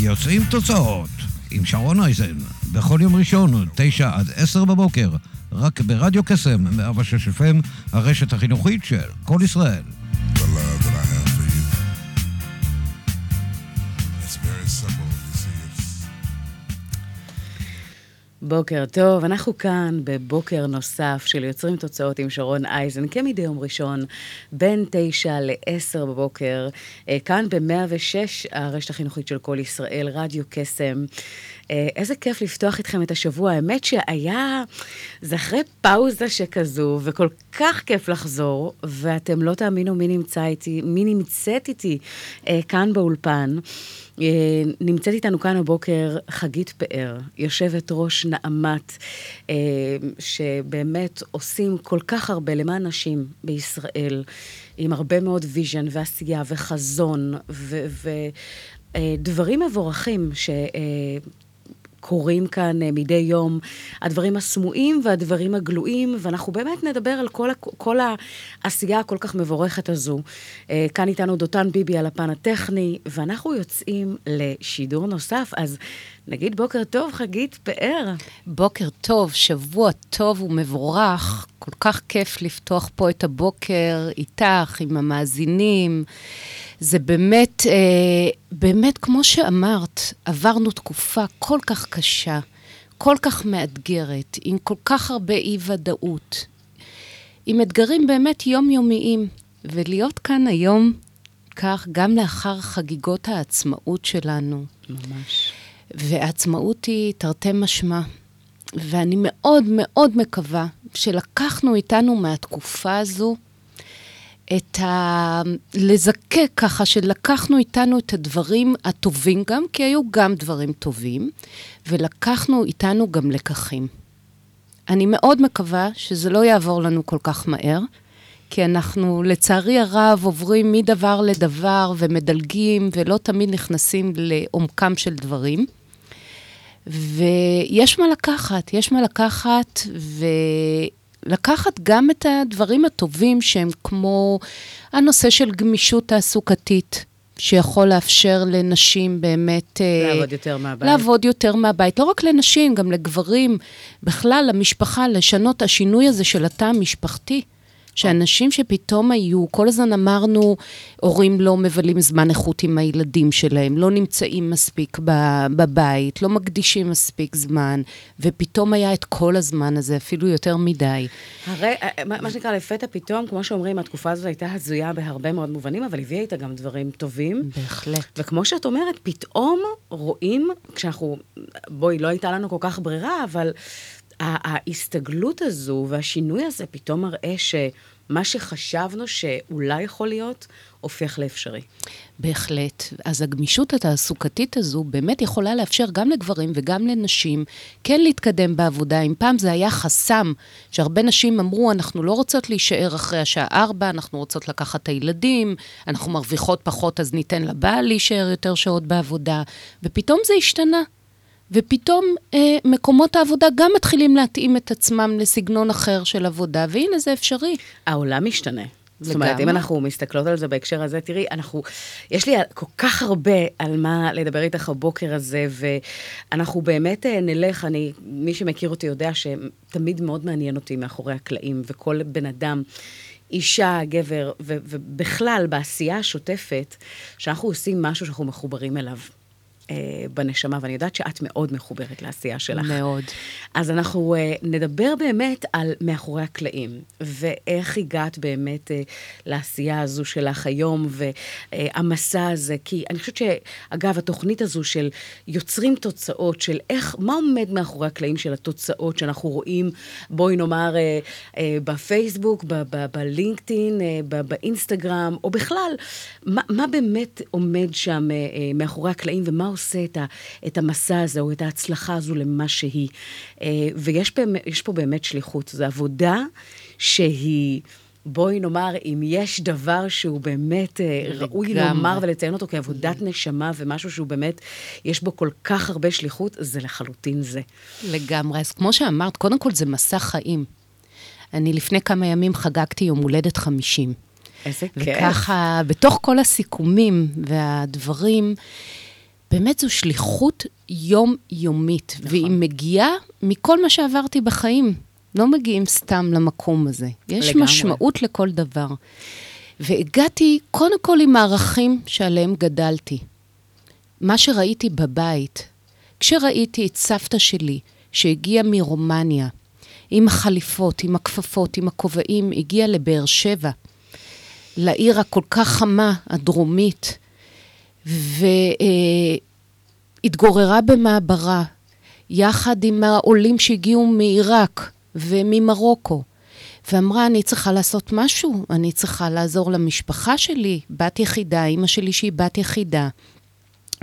יוצאים תוצאות עם שרון אייזן, בכל יום ראשון, תשע עד עשר בבוקר, רק ברדיו קסם, 106 FM, הרשת החינוכית של כל ישראל. בוקר טוב, אנחנו כאן בבוקר נוסף של יוצרים תוצאות עם שרון אייזן, כמדי יום ראשון, בין תשע לעשר בבוקר, אה, כאן ב-106, הרשת החינוכית של כל ישראל, רדיו קסם. אה, איזה כיף לפתוח איתכם את השבוע. האמת שהיה, זה אחרי פאוזה שכזו, וכל כך כיף לחזור, ואתם לא תאמינו מי נמצא איתי, מי נמצאת איתי אה, כאן באולפן. אה, נמצאת איתנו כאן הבוקר חגית פאר, יושבת ראש נעמת, אה, שבאמת עושים כל כך הרבה למען נשים בישראל, עם הרבה מאוד vision ועשייה וחזון ודברים מבורכים ש... קורים כאן אה, מדי יום, הדברים הסמויים והדברים הגלויים, ואנחנו באמת נדבר על כל, כל העשייה הכל כך מבורכת הזו. אה, כאן איתנו דותן ביבי על הפן הטכני, ואנחנו יוצאים לשידור נוסף, אז נגיד בוקר טוב, חגית פאר. בוקר טוב, שבוע טוב ומבורך. כל כך כיף לפתוח פה את הבוקר איתך, עם המאזינים. זה באמת, אה, באמת, כמו שאמרת, עברנו תקופה כל כך קשה, כל כך מאתגרת, עם כל כך הרבה אי-ודאות, עם אתגרים באמת יומיומיים. ולהיות כאן היום, כך, גם לאחר חגיגות העצמאות שלנו, ממש. והעצמאות היא תרתי משמע. ואני מאוד מאוד מקווה שלקחנו איתנו מהתקופה הזו את ה... לזקק ככה, שלקחנו איתנו את הדברים הטובים גם, כי היו גם דברים טובים, ולקחנו איתנו גם לקחים. אני מאוד מקווה שזה לא יעבור לנו כל כך מהר, כי אנחנו, לצערי הרב, עוברים מדבר לדבר ומדלגים, ולא תמיד נכנסים לעומקם של דברים. ויש מה לקחת, יש מה לקחת, ולקחת גם את הדברים הטובים שהם כמו הנושא של גמישות תעסוקתית, שיכול לאפשר לנשים באמת... אה, לעבוד יותר מהבית. לעבוד יותר מהבית. לא רק לנשים, גם לגברים, בכלל, למשפחה, לשנות השינוי הזה של התא המשפחתי. שאנשים שפתאום היו, כל הזמן אמרנו, הורים לא מבלים זמן איכות עם הילדים שלהם, לא נמצאים מספיק בבית, לא מקדישים מספיק זמן, ופתאום היה את כל הזמן הזה, אפילו יותר מדי. הרי, אה, מה שנקרא, לפתע פתאום, כמו שאומרים, התקופה הזאת הייתה הזויה בהרבה מאוד מובנים, אבל הביאה איתה גם דברים טובים. בהחלט. וכמו שאת אומרת, פתאום רואים, כשאנחנו, בואי, לא הייתה לנו כל כך ברירה, אבל ההסתגלות הזו והשינוי הזה פתאום מראה שמה שחשבנו שאולי יכול להיות, הופך לאפשרי. בהחלט. אז הגמישות התעסוקתית הזו באמת יכולה לאפשר גם לגברים וגם לנשים כן להתקדם בעבודה. אם פעם זה היה חסם, שהרבה נשים אמרו, אנחנו לא רוצות להישאר אחרי השעה ארבע, אנחנו רוצות לקחת את הילדים, אנחנו מרוויחות פחות, אז ניתן לבעל להישאר יותר שעות בעבודה, ופתאום זה השתנה. ופתאום אה, מקומות העבודה גם מתחילים להתאים את עצמם לסגנון אחר של עבודה, והנה זה אפשרי. העולם משתנה. זאת אומרת. אם אנחנו מסתכלות על זה בהקשר הזה, תראי, אנחנו, יש לי כל כך הרבה על מה לדבר איתך הבוקר הזה, ואנחנו באמת אה, נלך, אני, מי שמכיר אותי יודע שתמיד מאוד מעניין אותי מאחורי הקלעים, וכל בן אדם, אישה, גבר, ובכלל, בעשייה השוטפת, שאנחנו עושים משהו שאנחנו מחוברים אליו. אה, בנשמה, ואני יודעת שאת מאוד מחוברת לעשייה שלך. מאוד. אז אנחנו uh, נדבר באמת על מאחורי הקלעים, ואיך הגעת באמת uh, לעשייה הזו שלך היום, והמסע הזה, כי אני חושבת שאגב, התוכנית הזו של יוצרים תוצאות, של איך, מה עומד מאחורי הקלעים של התוצאות שאנחנו רואים, בואי נאמר, uh, uh, בפייסבוק, בלינקדאין, ב- באינסטגרם, או בכלל, מה, מה באמת עומד שם uh, uh, מאחורי הקלעים, ומה עושה את, ה, את המסע הזה, או את ההצלחה הזו למה שהיא. אה, ויש באמת, יש פה באמת שליחות. זו עבודה שהיא... בואי נאמר, אם יש דבר שהוא באמת אה, ראוי. לומר ולציין אותו כעבודת נשמה ומשהו שהוא באמת, יש בו כל כך הרבה שליחות, זה לחלוטין זה. לגמרי. אז כמו שאמרת, קודם כל זה מסע חיים. אני לפני כמה ימים חגגתי יום הולדת 50. איזה כיף. וככה, בתוך כל הסיכומים והדברים, באמת זו שליחות יומיומית, נכון. והיא מגיעה מכל מה שעברתי בחיים. לא מגיעים סתם למקום הזה. יש לגמרי. משמעות לכל דבר. והגעתי קודם כל עם הערכים שעליהם גדלתי. מה שראיתי בבית, כשראיתי את סבתא שלי, שהגיעה מרומניה, עם החליפות, עם הכפפות, עם הכובעים, הגיעה לבאר שבע, לעיר הכל כך חמה, הדרומית, והתגוררה במעברה, יחד עם העולים שהגיעו מעיראק וממרוקו. ואמרה, אני צריכה לעשות משהו, אני צריכה לעזור למשפחה שלי, בת יחידה, אימא שלי שהיא בת יחידה.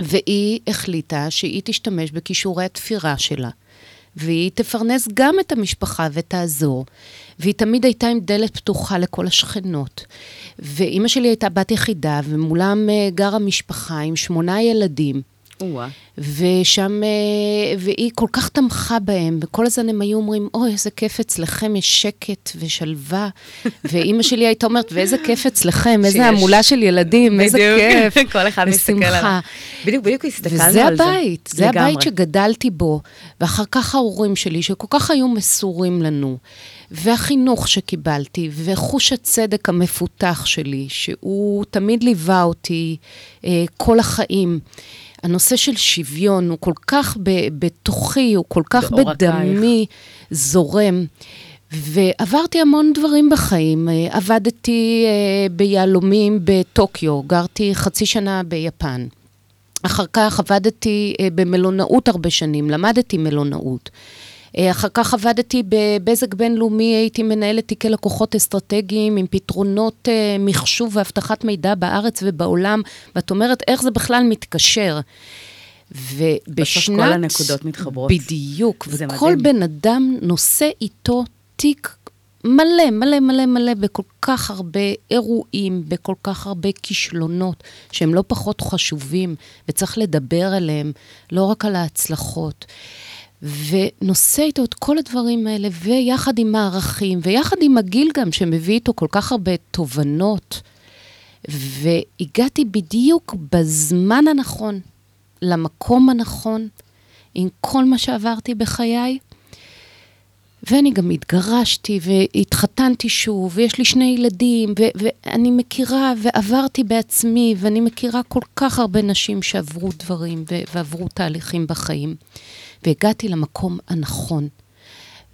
והיא החליטה שהיא תשתמש בכישורי התפירה שלה, והיא תפרנס גם את המשפחה ותעזור. והיא תמיד הייתה עם דלת פתוחה לכל השכנות. ואימא שלי הייתה בת יחידה, ומולם אה, גרה משפחה עם שמונה ילדים. ושם, אה, והיא כל כך תמכה בהם, וכל הזמן הם היו אומרים, אוי, איזה כיף אצלכם, יש שקט ושלווה. ואימא שלי הייתה אומרת, ואיזה כיף אצלכם, שיש. איזה המולה של ילדים, איזה. כיף. כל אחד מסתכל. עליו. בדיוק, בדיוק הסתכלנו על וזה זה. הבית, זה לגמרי. הבית שגדלתי בו, ואחר כך ההורים שלי, שכל כך היו מסורים לנו, והחינוך שקיבלתי, וחוש הצדק המפותח שלי, שהוא תמיד ליווה אותי אה, כל החיים. הנושא של שוויון הוא כל כך ב- בתוכי, הוא כל כך. בדמי זורם. ועברתי המון דברים בחיים. אה, עבדתי אה, ביהלומים בטוקיו, גרתי חצי שנה ביפן. אחר כך עבדתי אה, במלונאות הרבה שנים, למדתי מלונאות. אה, אחר כך עבדתי בבזק בינלאומי, הייתי מנהלת תיקי לקוחות אסטרטגיים עם פתרונות אה, מחשוב ואבטחת מידע בארץ ובעולם, ואת אומרת, איך זה בכלל מתקשר? ובשנת... כל הנקודות מתחברות. בדיוק. וכל מדהים. בן אדם נושא איתו תיק מלא, מלא, מלא, מלא, בכל כך הרבה אירועים, בכל כך הרבה כישלונות, שהם לא פחות חשובים, וצריך לדבר עליהם, לא רק על ההצלחות. ונושא איתו את כל הדברים האלה, ויחד עם הערכים, ויחד עם הגיל גם, שמביא איתו כל כך הרבה תובנות. והגעתי בדיוק בזמן הנכון, למקום הנכון, עם כל מה שעברתי בחיי. ואני גם התגרשתי והתחתנתי שוב, ויש לי שני ילדים, ו- ואני מכירה ועברתי בעצמי, ואני מכירה כל כך הרבה נשים שעברו דברים ו- ועברו תהליכים בחיים. והגעתי למקום הנכון.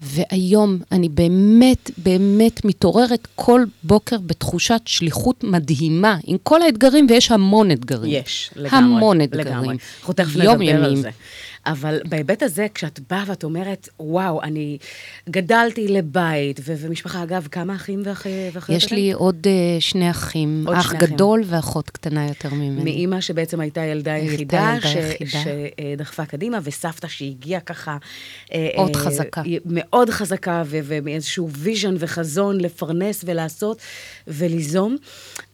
והיום אני באמת, באמת מתעוררת כל בוקר בתחושת שליחות מדהימה, עם כל האתגרים, ויש המון אתגרים. יש, לגמרי. המון אתגרים. לגמרי. אנחנו תכף נדבר על. זה. אבל בהיבט הזה, כשאת באה ואת אומרת, וואו, אני גדלתי לבית, ו- ומשפחה, אגב, כמה אחים ואחי- ואחיות? יש אתם? לי עוד אה, שני אחים, עוד אח שני אחים. גדול ואחות קטנה יותר ממני. מאימא שבעצם הייתה ילדה יחידה. שדחפה קדימה, וסבתא שהגיעה ככה... אה, עוד אה, חזקה. מאוד חזקה, ומאיזשהו vision וחזון לפרנס ולעשות וליזום.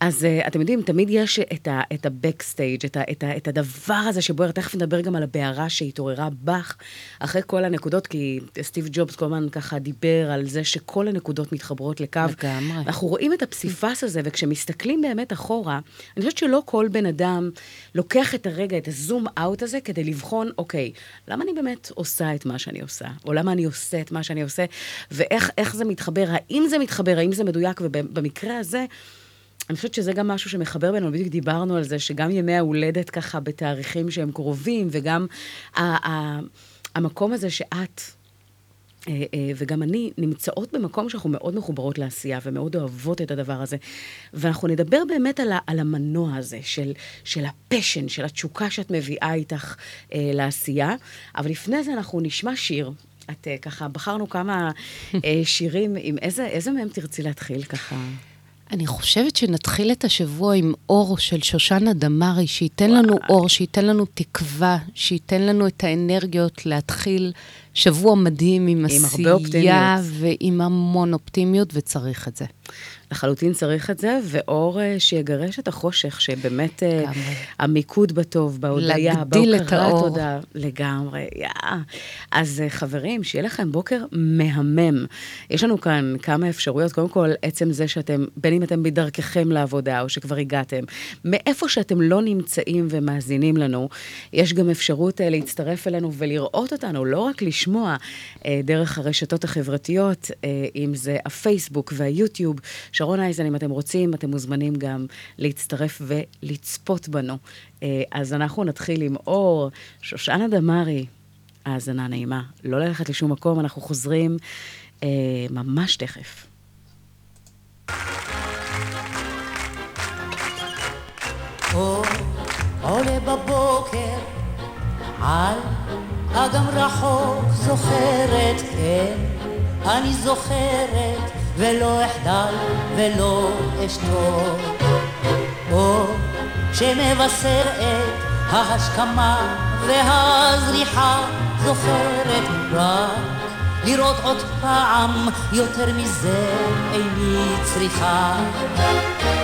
אז אתם יודעים, תמיד יש את ה-backstage, את ה- את ה- את הדבר הזה שבוער, תכף נדבר גם על הבערה שהתעוררה בך, אחרי כל הנקודות, כי סטיב ג'ובס כל הזמן ככה דיבר על זה שכל הנקודות מתחברות לקו. לגמרי. אנחנו רואים את הפסיפס הזה, וכשמסתכלים באמת אחורה, אני חושבת שלא כל בן אדם לוקח את הרגע, את הזום אאוט הזה, כדי לבחון, אוקיי, למה אני באמת עושה את מה שאני עושה? או למה אני עושה את מה שאני עושה? ואיך איך זה מתחבר? האם זה מתחבר? האם זה מדויק? ובמקרה הזה... אני חושבת שזה גם משהו שמחבר בינינו, בדיוק דיברנו על זה, שגם ימי ההולדת ככה בתאריכים שהם קרובים, וגם המקום הזה שאת אה, אה, וגם אני נמצאות במקום שאנחנו מאוד מחוברות לעשייה ומאוד אוהבות את הדבר הזה. ואנחנו נדבר באמת על, ה- על המנוע הזה של, של הפשן, של התשוקה שאת מביאה איתך אה, לעשייה. אבל לפני זה אנחנו נשמע שיר. את אה, ככה, בחרנו כמה אה, שירים, עם איזה, איזה מהם תרצי להתחיל ככה? אני חושבת שנתחיל את השבוע עם אור של שושנה דמארי, שייתן לנו אור, שייתן לנו תקווה, שייתן לנו את האנרגיות להתחיל שבוע מדהים עם, עם עשייה. ועם המון אופטימיות, וצריך את זה. לחלוטין צריך את זה, ואור אה, שיגרש את החושך, שבאמת אה. המיקוד בטוב, בהודיה, בהוקרת האור. תודה, לגמרי, יאה. אז אה, חברים, שיהיה לכם בוקר מהמם. יש לנו כאן כמה אפשרויות, קודם כל, עצם זה שאתם, בין אם אתם בדרככם לעבודה, או שכבר הגעתם, מאיפה שאתם לא נמצאים ומאזינים לנו, יש גם אפשרות להצטרף אלינו ולראות אותנו, לא רק לשמוע דרך הרשתות החברתיות, אם זה הפייסבוק והיוטיוב. שרון אייזן, אם אתם רוצים, אתם מוזמנים גם להצטרף ולצפות בנו. אה, אז אנחנו נתחיל עם אור, שושנה דמארי, האזנה נעימה. לא ללכת לשום מקום, אנחנו חוזרים אה, ממש תכף. אור עולה בבוקר על אגם רחוק זוכרת, כן, אני זוכרת ולא אחדל ולא אשתוק. אור שמבשר את ההשכמה והזריחה זוכרת רק לראות עוד פעם יותר מזה איני צריכה.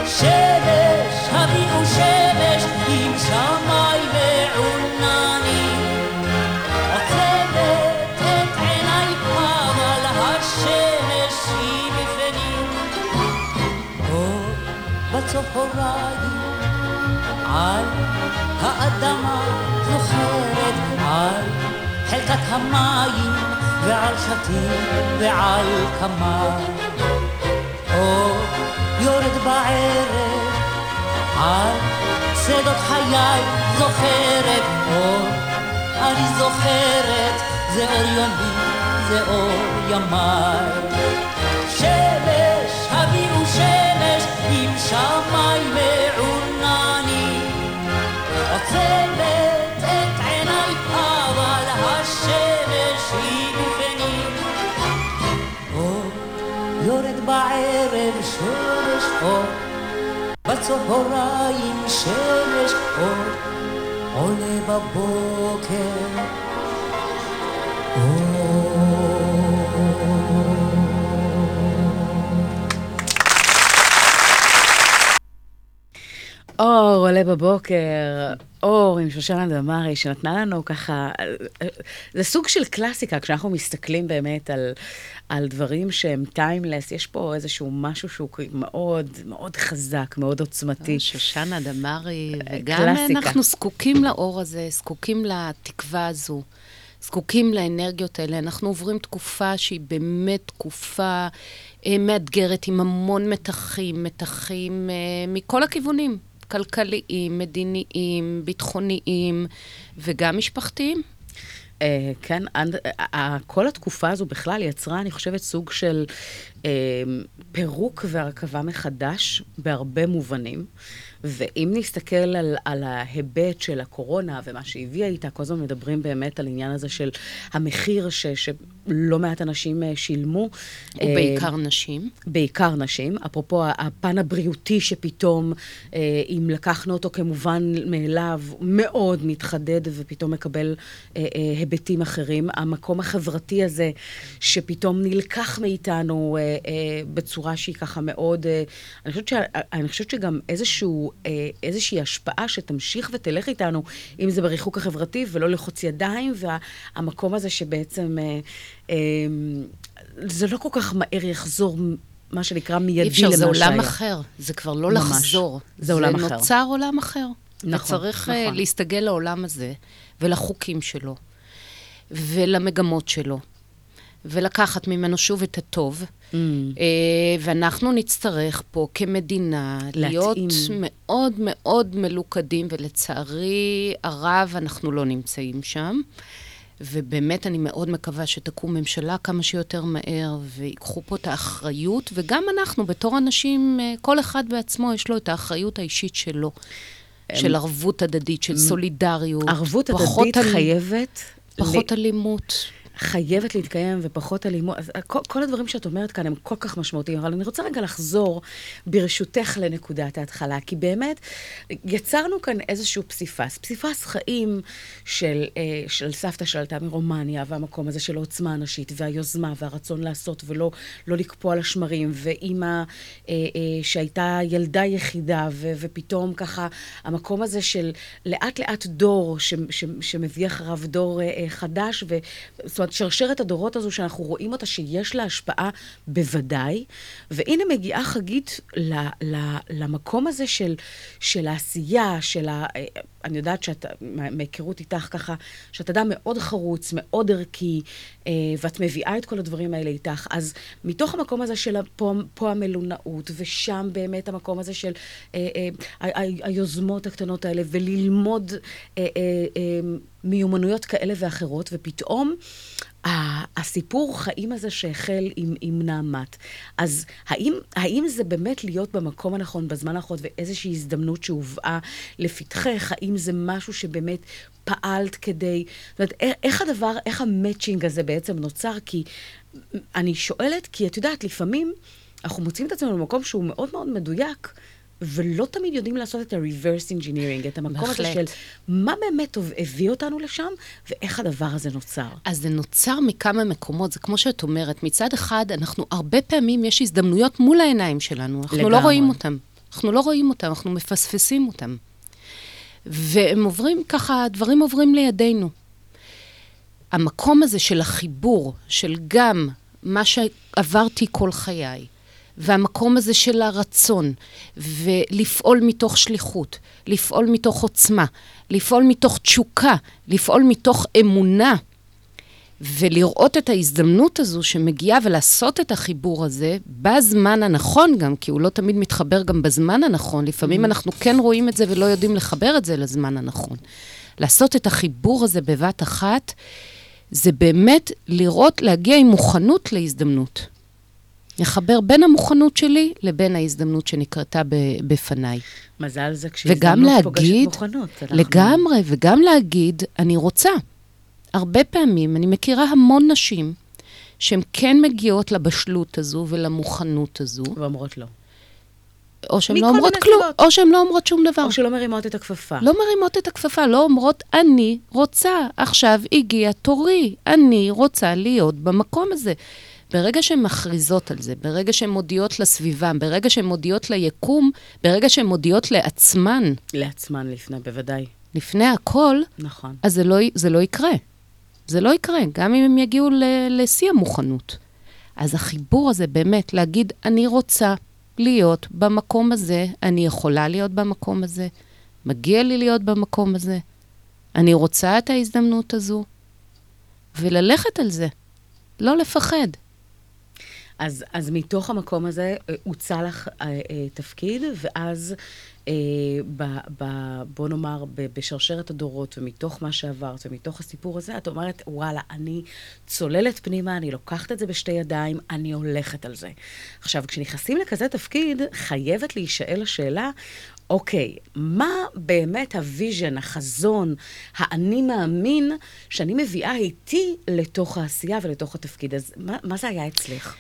שמש, הביאו שמש עם שמאי מעונני. בצהריים על האדמה זוכרת על חלקת המים ועל שתים ועל קמה. אור יורד בערב על שדות חיי זוכרת אור אני זוכרת זה אור יומי זה אור ימיי שמש הביאו שמש עם שמאי אור, בצהריים שמש אור, עולה בבוקר. אור עולה בבוקר, אור עם שושנה דמארי, שנתנה לנו ככה, זה סוג של קלאסיקה, כשאנחנו מסתכלים באמת על, על דברים שהם טיימלס, יש פה איזשהו משהו שהוא מאוד מאוד חזק, מאוד עוצמתי. שושנה דמארי, וגם קלאסיקה. אנחנו זקוקים לאור הזה, זקוקים לתקווה הזו, זקוקים לאנרגיות האלה. אנחנו עוברים תקופה שהיא באמת תקופה אה, מאתגרת, עם המון מתחים, מתחים אה, מכל הכיוונים, כלכליים, מדיניים, ביטחוניים וגם משפחתיים. אה, כן, אה, אה, כל התקופה הזו בכלל יצרה, אני חושבת, סוג של פירוק והרכבה מחדש בהרבה מובנים. ואם נסתכל על, על ההיבט של הקורונה ומה שהביאה איתה, כל הזמן מדברים באמת על עניין הזה של המחיר ש, שלא מעט אנשים אה, שילמו. אה, ובעיקר נשים. בעיקר נשים. אפרופו הפן הבריאותי שפתאום, אה, אם לקחנו אותו כמובן מאליו, מאוד מתחדד ופתאום מקבל אה, אה, היבטים אחרים. המקום החברתי הזה, שפתאום נלקח מאיתנו אה, אה, בצורה שהיא ככה מאוד... אה, אני, חושבת ש, אני חושבת שגם איזשהו, אה, איזושהי השפעה שתמשיך ותלך איתנו, אם זה בריחוק החברתי ולא לחוץ ידיים, והמקום הזה שבעצם... אה, זה לא כל כך מהר יחזור, מה שנקרא, מיידי אי למה אפשר, שהיה. זה עולם אחר. זה כבר לא ממש. לחזור. זה עולם אחר. זה נוצר עולם אחר. נכון, וצריך אה, נכון. להסתגל לעולם הזה, ולחוקים שלו, ולמגמות שלו, ולקחת ממנו שוב את הטוב. Mm. אה, ואנחנו נצטרך פה כמדינה להיות להתאים. מאוד מאוד מלוכדים, ולצערי הרב אנחנו לא נמצאים שם. ובאמת אני מאוד מקווה שתקום ממשלה כמה שיותר מהר, ויקחו פה את האחריות, וגם אנחנו, בתור אנשים, אה, כל אחד בעצמו יש לו את האחריות האישית שלו, של ערבות הדדית, של סולידריות. ערבות הדדית חייבת... פחות ל- אלימות. חייבת להתקיים ופחות אלימות. אז כל, כל הדברים שאת אומרת כאן הם כל כך משמעותיים, אבל אני רוצה רגע לחזור, ברשותך, לנקודת ההתחלה, כי באמת יצרנו כאן איזשהו פסיפס, פסיפס חיים של, אה, של סבתא שעלתה מרומניה, והמקום הזה של העוצמה הנשית, והיוזמה, והרצון לעשות ולא לא לקפוא על השמרים, ואימא אה, אה, שהייתה ילדה יחידה, ו, ופתאום ככה, המקום הזה של לאט לאט דור ש, ש, שמביא אחריו דור אה, אה, חדש, ו, זאת אומרת, שרשרת הדורות הזו שאנחנו רואים אותה, שיש לה השפעה בוודאי, והנה מגיעה חגית ל, ל, למקום הזה של, של העשייה, של ה... אני יודעת שאת, מה- מהיכרות איתך ככה, שאת אדם מאוד חרוץ, מאוד ערכי, אה, ואת מביאה את כל הדברים האלה איתך. אז מתוך המקום הזה של פה, פה המלונאות, ושם באמת המקום הזה של אה, אה, ה- ה- היוזמות הקטנות האלה, וללמוד אה, אה, אה, מיומנויות כאלה ואחרות, ופתאום הסיפור חיים הזה שהחל עם, עם נעמת. אז האם, האם זה באמת להיות במקום הנכון, בזמן הנכון, ואיזושהי הזדמנות שהובאה לפתחך? האם זה משהו שבאמת פעלת כדי... זאת אומרת, איך הדבר, איך המצ'ינג הזה בעצם נוצר? כי אני שואלת, כי את יודעת, לפעמים אנחנו מוצאים את עצמנו במקום שהוא מאוד מאוד מדויק. ולא תמיד יודעים לעשות את ה-reverse engineering, את המקום הזה בהחלט. של מה באמת הביא אותנו לשם, ואיך הדבר הזה נוצר. אז זה נוצר מכמה מקומות, זה כמו שאת אומרת, מצד אחד, אנחנו, הרבה פעמים יש הזדמנויות מול העיניים שלנו, אנחנו לא לגמרי. רואים אותן. אנחנו לא רואים אותן, אנחנו מפספסים אותן. והם עוברים ככה, הדברים עוברים לידינו. המקום הזה של החיבור, של גם מה שעברתי כל חיי, והמקום הזה של הרצון, ולפעול מתוך שליחות, לפעול מתוך עוצמה, לפעול מתוך תשוקה, לפעול מתוך אמונה, ולראות את ההזדמנות הזו שמגיעה ולעשות את החיבור הזה בזמן הנכון גם, כי הוא לא תמיד מתחבר גם בזמן הנכון. לפעמים אנחנו כן רואים את זה ולא יודעים לחבר את זה לזמן הנכון. לעשות את החיבור הזה בבת אחת, זה באמת לראות, להגיע עם מוכנות להזדמנות. לחבר בין המוכנות שלי לבין ההזדמנות שנקרתה בפניי. מזל זה כשהזדמנות פוגשת מוכנות. אנחנו- לגמרי, וגם להגיד, אני רוצה. הרבה פעמים, אני מכירה המון נשים שהן כן מגיעות לבשלות הזו ולמוכנות הזו, ואומרות לא. או שהן לא אומרות כלום. או שהן לא אומרות שום דבר. או שלא מרימות את הכפפה. לא מרימות את הכפפה, לא אומרות, אני רוצה, עכשיו הגיע תורי, אני רוצה להיות במקום הזה. ברגע שהן מכריזות על זה, ברגע שהן מודיעות לסביבה, ברגע שהן מודיעות ליקום, ברגע שהן מודיעות לעצמן, לעצמן לפני, בוודאי. לפני הכל, נכון. אז זה לא, זה לא יקרה. זה לא יקרה, גם אם הם יגיעו לשיא המוכנות. אז החיבור הזה באמת, להגיד, אני רוצה להיות במקום הזה, אני יכולה להיות במקום הזה, מגיע לי להיות במקום הזה, אני רוצה את ההזדמנות הזו, וללכת על זה, לא לפחד. אז, אז מתוך המקום הזה אה, הוצע לך אה, אה, תפקיד, ואז אה, ב, ב, בוא נאמר, ב, בשרשרת הדורות, ומתוך מה שעברת, ומתוך הסיפור הזה, את אומרת, וואלה, אני צוללת פנימה, אני לוקחת את זה בשתי ידיים, אני הולכת על זה. עכשיו, כשנכנסים לכזה תפקיד, חייבת להישאל השאלה, אוקיי, מה באמת ה vision, החזון, האני מאמין, שאני מביאה איתי לתוך העשייה ולתוך התפקיד? אז מה, מה זה היה אצלך?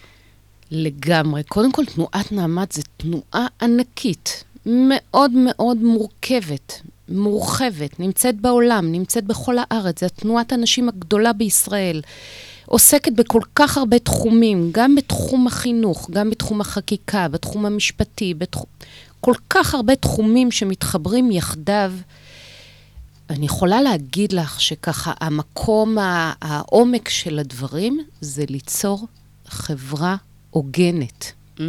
לגמרי. קודם כל, תנועת נעמת זו תנועה ענקית, מאוד מאוד מורכבת, מורחבת, נמצאת בעולם, נמצאת בכל הארץ, זו תנועת הנשים הגדולה בישראל. עוסקת בכל כך הרבה תחומים, גם בתחום החינוך, גם בתחום החקיקה, בתחום המשפטי, בתחום... כל כך הרבה תחומים שמתחברים יחדיו. אני יכולה להגיד לך שככה, המקום, העומק של הדברים זה ליצור חברה הוגנת. Mm,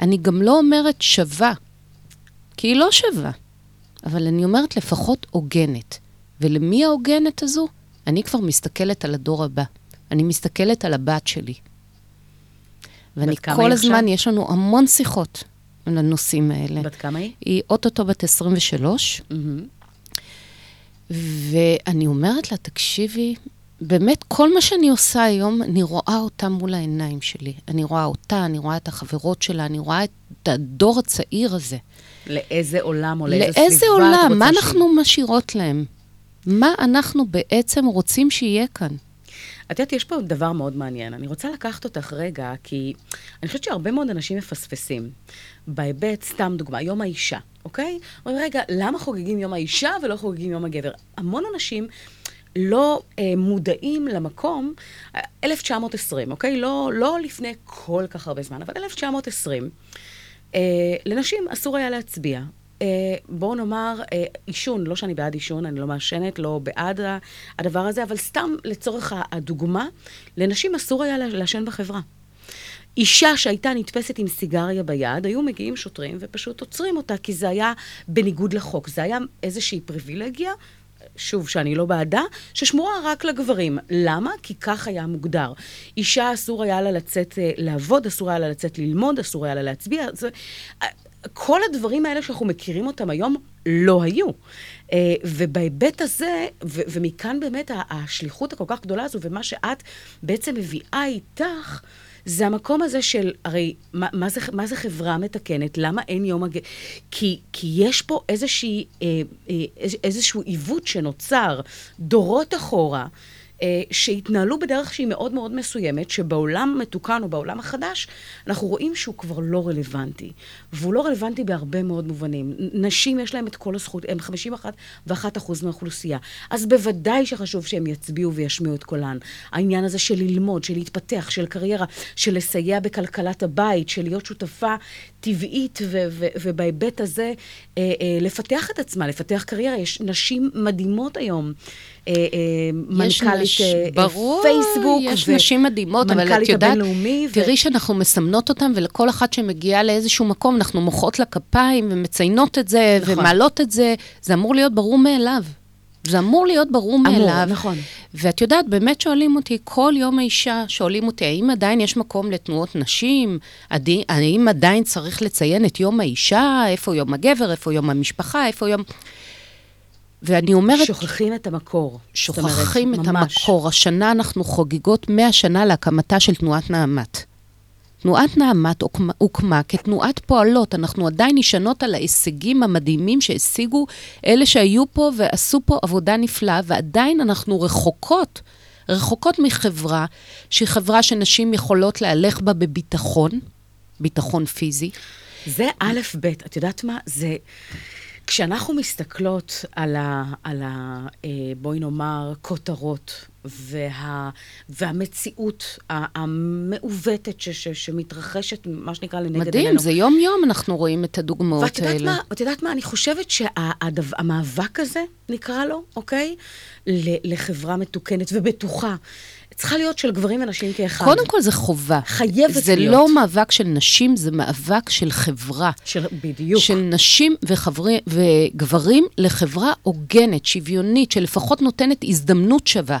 אני גם לא אומרת שווה, כי היא לא שווה, אבל אני אומרת לפחות הוגנת. ולמי ההוגנת הזו? אני כבר מסתכלת על הדור הבא. אני מסתכלת על הבת שלי. ואני כל הזמן, עכשיו? יש לנו המון שיחות על הנושאים האלה. בת כמה היא? היא אוטוטו בת 23, מהמם. ואני אומרת לה, תקשיבי, באמת, כל מה שאני עושה היום, אני רואה אותה מול העיניים שלי. אני רואה אותה, אני רואה את החברות שלה, אני רואה את הדור הצעיר הזה. לאיזה עולם או לאיזה סביבה לאיזה את עולם? רוצה מה ש- אנחנו משאירות להם? מה אנחנו בעצם רוצים שיהיה כאן? את יודעת, יש פה דבר מאוד מעניין. אני רוצה לקחת אותך רגע, כי אני חושבת שהרבה מאוד אנשים מפספסים. בהיבט, סתם דוגמה, יום האישה, אוקיי? אומרים, רגע, למה חוגגים יום האישה ולא חוגגים יום הגבר? המון אנשים לא אה, מודעים למקום, אה, 1920, אוקיי? לא, לא לפני כל כך הרבה זמן, אבל 1920, אה, לנשים אסור היה להצביע. אה, בואו נאמר, אה, עישון, לא שאני בעד עישון, אני לא מעשנת, לא בעד הדבר הזה, אבל סתם לצורך הדוגמה, לנשים אסור היה לעשן בחברה. אישה שהייתה נתפסת עם סיגריה ביד, היו מגיעים שוטרים ופשוט עוצרים אותה, כי זה היה בניגוד לחוק. זה היה איזושהי פריבילגיה, שוב, שאני לא בעדה, ששמורה רק לגברים. למה? כי כך היה מוגדר. אישה אסור היה לה לצאת אה, לעבוד, אסור היה לה לצאת ללמוד, אסור היה לה להצביע. זה, אה, כל הדברים האלה שאנחנו מכירים אותם היום, לא היו. אה, ובהיבט הזה, ו- ומכאן באמת השליחות הכל כך גדולה הזו, ומה שאת בעצם מביאה איתך, זה המקום הזה של, הרי, מה, מה, זה, מה זה חברה מתקנת? למה אין יום הג... כי, כי יש פה איזושהי, אה, אה, איז, איזשהו עיוות שנוצר דורות אחורה, שהתנהלו בדרך שהיא מאוד מאוד מסוימת, שבעולם מתוקן או בעולם החדש, אנחנו רואים שהוא כבר לא רלוונטי. והוא לא רלוונטי בהרבה מאוד מובנים. נשים יש להן את כל הזכות, הן 51 ואחת אחוז מהאוכלוסייה. אז בוודאי שחשוב שהן יצביעו וישמיעו את קולן. העניין הזה של ללמוד, של להתפתח, של קריירה, של לסייע בכלכלת הבית, של להיות שותפה טבעית, ובהיבט הזה אה, אה, לפתח את עצמה, לפתח קריירה. יש נשים מדהימות היום. אה, אה, יש מנכ"לית נש- אה, ברור, פייסבוק. יש נשים מדהימות, אבל את מנכ"לית יודעת. ו- תראי שאנחנו מסמנות אותן, ולכל אחת שמגיעה לאיזשהו מקום, אנחנו מוחאות לה כפיים ומציינות את זה, נכון. ומעלות את זה. זה אמור להיות ברור מאליו. זה אמור להיות ברור אמור, מאליו. נכון. ואת יודעת, באמת שואלים אותי, כל יום האישה שואלים אותי, האם עדיין יש מקום לתנועות נשים? עדי- האם עדיין צריך לציין את יום האישה? איפה יום הגבר? איפה יום המשפחה? איפה יום... ואני אומרת, שוכחים את המקור. זאת אומרת, שוכחים את ממש. המקור. השנה אנחנו חוגגות 100 שנה להקמתה של תנועת נעמת. תנועת נעמת הוקמה, הוקמה כתנועת פועלות. אנחנו עדיין נשענות על ההישגים המדהימים שהשיגו אלה שהיו פה ועשו פה עבודה נפלאה, ועדיין אנחנו רחוקות, רחוקות מחברה שהיא חברה שנשים יכולות להלך בה בביטחון, ביטחון פיזי. זה א', ב', את יודעת מה? זה... כשאנחנו מסתכלות על ה... על ה אה, בואי נאמר, כותרות, וה, והמציאות המעוותת ש, ש, שמתרחשת, מה שנקרא, לנגד עינינו. מדהים, זה יום-יום אנחנו רואים את הדוגמאות ואת האלה. מה? את יודעת מה? אני חושבת שהמאבק הזה, נקרא לו, אוקיי? לחברה מתוקנת ובטוחה, צריכה להיות של גברים ונשים כאחד. קודם כל זה חובה. חייבת זה להיות. לא מאבק של נשים, זה מאבק של חברה. של, בדיוק. של נשים וחברי, וגברים לחברה הוגנת, שוויונית, שלפחות נותנת הזדמנות שווה.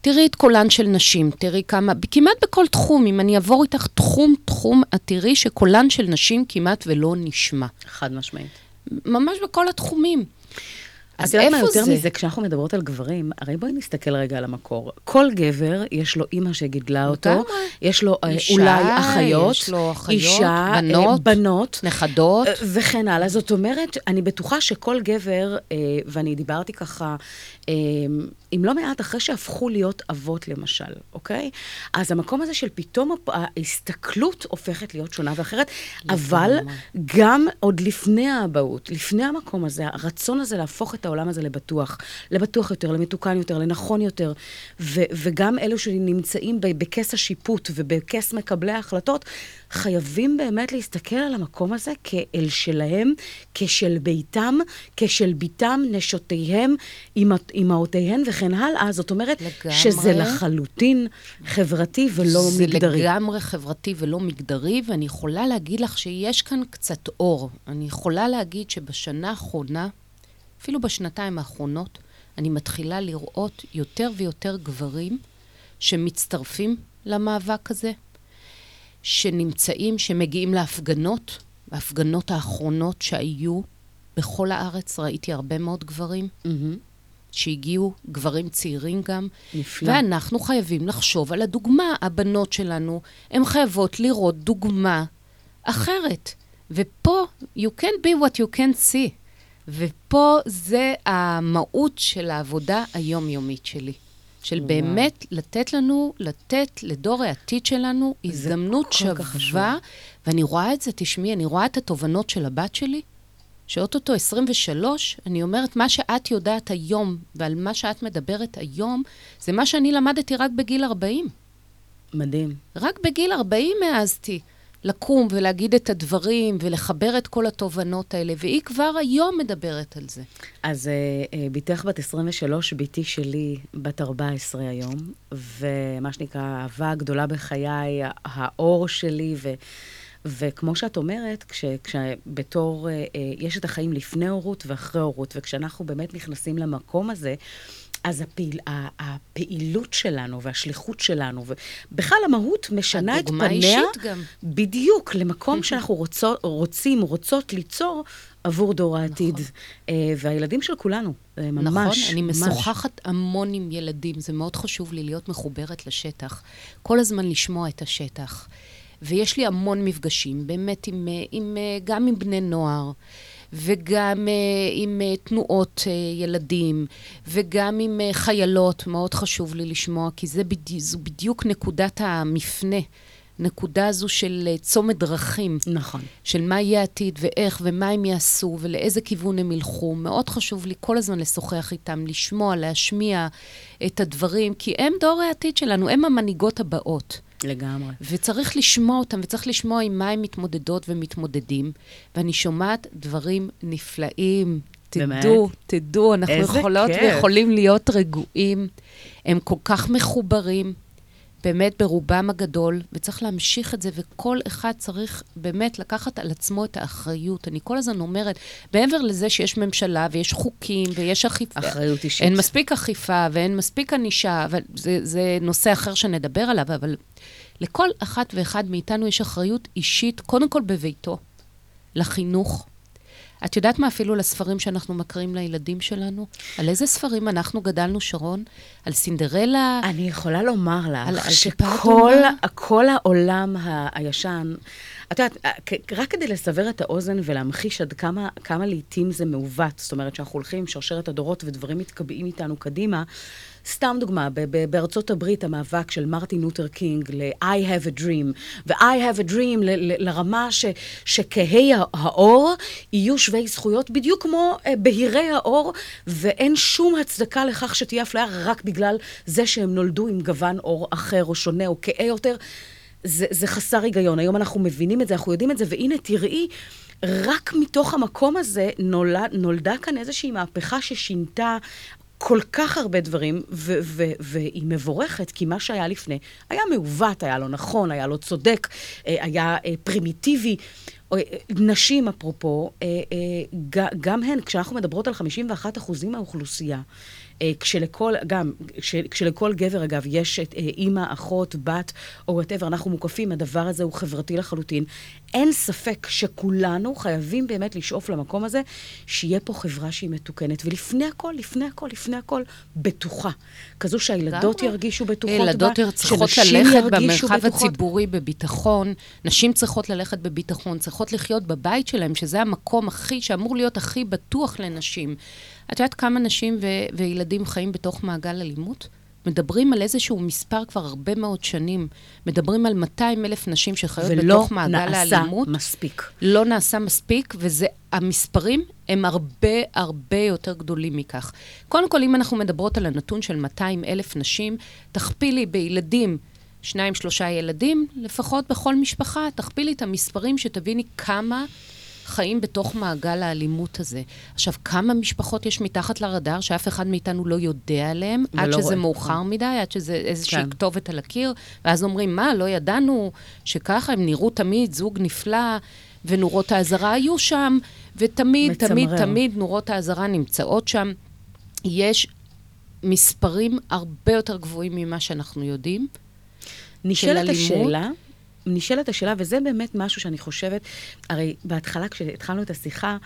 תראי את קולן של נשים, תראי כמה, כמעט בכל תחום, אם אני אעבור איתך תחום-תחום, את תראי שקולן של נשים כמעט ולא נשמע. חד משמעית. ממש בכל התחומים. אז איפה יותר זה? מזה, כשאנחנו מדברות על גברים, הרי בואי נסתכל רגע על המקור. כל גבר, יש לו אימא שגידלה אותו. יש לו אה, אישה, אולי אחיות, יש לו אחיות, אישה, אה, בנות, בנות, נכדות. אה, וכן הלאה. זאת אומרת, אני בטוחה שכל גבר, ואני דיברתי ככה עם לא מעט אחרי שהפכו להיות אבות למשל, אוקיי? אז המקום הזה של פתאום ההסתכלות הופכת להיות שונה ואחרת, אבל גם עוד לפני האבהות, לפני המקום הזה, הרצון הזה להפוך את העולם הזה לבטוח, לבטוח יותר, למתוקן יותר, לנכון יותר, ו- וגם אלו שנמצאים בכס השיפוט ובכס מקבלי ההחלטות, חייבים באמת להסתכל על המקום הזה כאל שלהם, כשל ביתם, כשל ביתם, נשותיהם, אמהותיהם וכן הלאה. זאת אומרת, לגמרי. שזה לחלוטין חברתי ולא זה מגדרי. לגמרי חברתי ולא מגדרי, ואני יכולה להגיד לך שיש כאן קצת אור. אני יכולה להגיד שבשנה האחרונה, אפילו בשנתיים האחרונות, אני מתחילה לראות יותר ויותר גברים שמצטרפים למאבק הזה, שנמצאים, שמגיעים להפגנות, ההפגנות האחרונות שהיו בכל הארץ, ראיתי הרבה מאוד גברים. מהמם. שהגיעו, גברים צעירים גם. נפלא. ואנחנו חייבים לחשוב על הדוגמה. הבנות שלנו, הן חייבות לראות דוגמה אחרת. ופה, you can be what you can see. ופה זה המהות של העבודה היומיומית שלי. של באמת לתת לנו, לתת לדור העתיד שלנו הזדמנות. שווה, ואני רואה את זה, תשמעי, אני רואה את התובנות של הבת שלי, שאו-טו-טו 23, אני אומרת, מה שאת יודעת היום ועל מה שאת מדברת היום, זה מה שאני למדתי רק בגיל 40. מדהים. רק בגיל 40 העזתי לקום ולהגיד את הדברים ולחבר את כל התובנות האלה, והיא כבר היום מדברת על זה. אז אה, אה, בתך בת 23, בתי שלי בת 14 היום, ומה שנקרא, האהבה הגדולה בחיי, האור שלי, ו... וכמו שאת אומרת, כש, כשבתור, אה, אה, יש את החיים לפני הורות ואחרי הורות, וכשאנחנו באמת נכנסים למקום הזה, אז הפעיל, הפעילות שלנו והשליחות שלנו, ובכלל המהות משנה את הדוגמה פניה, האישית גם. בדיוק, למקום שאנחנו רוצו, רוצים, רוצות ליצור עבור דור העתיד. אה, והילדים של כולנו, אה, ממש, נכון, אני ממש. משוחחת המון עם ילדים, זה מאוד חשוב לי להיות מחוברת לשטח. כל הזמן לשמוע את השטח. ויש לי המון מפגשים, באמת, עם, אה, עם, גם עם בני נוער, וגם אה, עם אה, תנועות אה, ילדים, וגם עם אה, חיילות, מאוד חשוב לי לשמוע, כי זה בדי, זו בדיוק נקודת המפנה. נקודה הזו של צומת דרכים. נכון. של מה יהיה העתיד ואיך ומה הם יעשו ולאיזה כיוון הם ילכו. מאוד חשוב לי כל הזמן לשוחח איתם, לשמוע, להשמיע את הדברים, כי הם דור העתיד שלנו, הם המנהיגות הבאות. לגמרי. וצריך לשמוע אותם, וצריך לשמוע עם מה הם מתמודדות ומתמודדים. ואני שומעת דברים נפלאים. באמת? תדעו, תדעו, אנחנו יכולות כיף. ויכולים להיות רגועים. הם כל כך מחוברים, באמת ברובם הגדול, וצריך להמשיך את זה, וכל אחד צריך באמת לקחת על עצמו את האחריות. אני כל הזמן אומרת, מעבר לזה שיש ממשלה ויש חוקים ויש אכיפה, אחריות אישית. אין מספיק אכיפה ואין מספיק ענישה, אבל זה, זה נושא אחר שנדבר עליו, אבל לכל אחת ואחד מאיתנו יש אחריות אישית, קודם כל בביתו, לחינוך. את יודעת מה אפילו לספרים שאנחנו מקריאים לילדים שלנו? על איזה ספרים אנחנו גדלנו, שרון? על סינדרלה? אני יכולה לומר על- לך על טיפה שכל? כל העולם ה- הישן, את יודעת, כ- רק כדי לסבר את האוזן ולהמחיש עד כמה, כמה לעיתים זה מעוות, זאת אומרת שאנחנו הולכים עם שרשרת הדורות ודברים מתקבעים איתנו קדימה. סתם דוגמה, בארצות הברית המאבק של מרטין לותר קינג ל-I have a dream, ו-I have a dream לרמה שכהי האור יהיו שווי זכויות, בדיוק כמו אה, בהירי האור, ואין שום הצדקה לכך שתהיה אפליה רק בגלל זה שהם נולדו עם גוון עור אחר או שונה או כהה יותר. זה, זה חסר היגיון. היום אנחנו מבינים את זה, אנחנו יודעים את זה, והנה תראי, רק מתוך המקום הזה נולד, נולדה כאן איזושהי מהפכה ששינתה כל כך הרבה דברים, והיא מבורכת, כי מה שהיה לפני היה מעוות, היה לא נכון, היה לא צודק, אה, היה אה, פרימיטיבי. אה, נשים, אפרופו, גם הן, כשאנחנו מדברות על 51 אחוזים מהאוכלוסייה, כשלכל, גם, כש, כשלכל גבר, אגב, יש את אה, אימא, אחות, בת, או whatever, אנחנו מוקפים, הדבר הזה הוא חברתי לחלוטין. אין ספק שכולנו חייבים באמת לשאוף למקום הזה, שיהיה פה חברה שהיא מתוקנת. ולפני הכל, לפני הכל, לפני הכל, בטוחה. כזו שהילדות. ירגישו בטוחות ילדות בה, צריכות שנשים ללכת במרחב בטוחות. הציבורי בביטחון, נשים צריכות ללכת בביטחון, צריכות לחיות בבית שלהם, שזה המקום הכי, שאמור להיות הכי בטוח לנשים. את יודעת כמה נשים ו- וילדים חיים בתוך מעגל אלימות? מדברים על איזשהו מספר כבר הרבה מאוד שנים. מדברים על 200 אלף נשים שחיות ולא בתוך מעגל נעשה האלימות. מספיק. לא נעשה מספיק, וזה, המספרים הם הרבה הרבה יותר גדולים מכך. קודם כל, אם אנחנו מדברות על הנתון של 200 אלף נשים, תכפילי בילדים, שניים, שלושה ילדים, לפחות בכל משפחה, תכפילי את המספרים שתביני כמה חיים בתוך מעגל האלימות הזה. עכשיו, כמה משפחות יש מתחת לרדאר שאף אחד מאיתנו לא יודע עליהם, ולא עד שזה רואה. מאוחר מדי, עד שזה איזושהי כן. כתובת על הקיר, ואז אומרים, מה, לא ידענו שככה הם נראו תמיד זוג נפלא, ונורות האזהרה היו שם, ותמיד, מצמרר. תמיד, תמיד נורות האזהרה נמצאות שם. יש מספרים הרבה יותר גבוהים ממה שאנחנו יודעים. נשאלת. השאלה, נשאלת השאלה, וזה באמת משהו שאני חושבת, הרי בהתחלה כשהתחלנו את השיחה,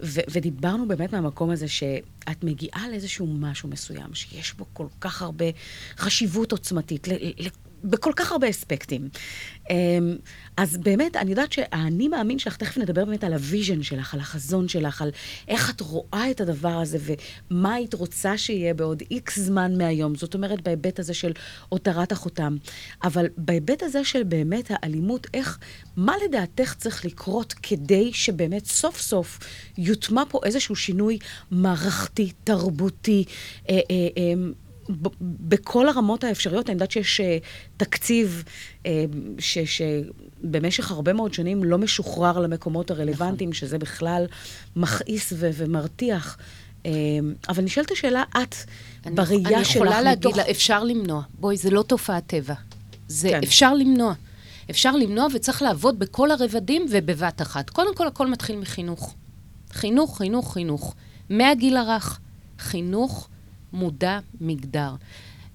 ו- ודיברנו באמת מהמקום הזה שאת מגיעה לאיזשהו משהו מסוים, שיש בו כל כך הרבה חשיבות עוצמתית, ל- ל- בכל כך הרבה אספקטים. אמ, אז באמת, אני יודעת שהאני מאמין שלך, תכף נדבר באמת על ה vision שלך, על החזון שלך, על איך את רואה את הדבר הזה ומה היית רוצה שיהיה בעוד איקס זמן מהיום. זאת אומרת, בהיבט הזה של הותרת החותם. אבל בהיבט הזה של באמת האלימות, איך, מה לדעתך צריך לקרות כדי שבאמת סוף סוף יוטמע פה איזשהו שינוי מערכתי, תרבותי, אה, אה, אה, בכל הרמות האפשריות. אני יודעת שיש אה, תקציב אה, ש, שבמשך הרבה מאוד שנים לא משוחרר למקומות הרלוונטיים, שזה בכלל מכעיס ו- ומרתיח. אה, אבל נשאלת השאלה, את, אני- בראייה אני שלך, יכולה להגיד מתוך- לה, אפשר למנוע. בואי, זה לא תופעת טבע. זה כן. אפשר למנוע. אפשר למנוע וצריך לעבוד בכל הרבדים ובבת אחת. קודם כל, הכל מתחיל מחינוך. חינוך, חינוך, חינוך. מהגיל הרך. חינוך מודע מגדר.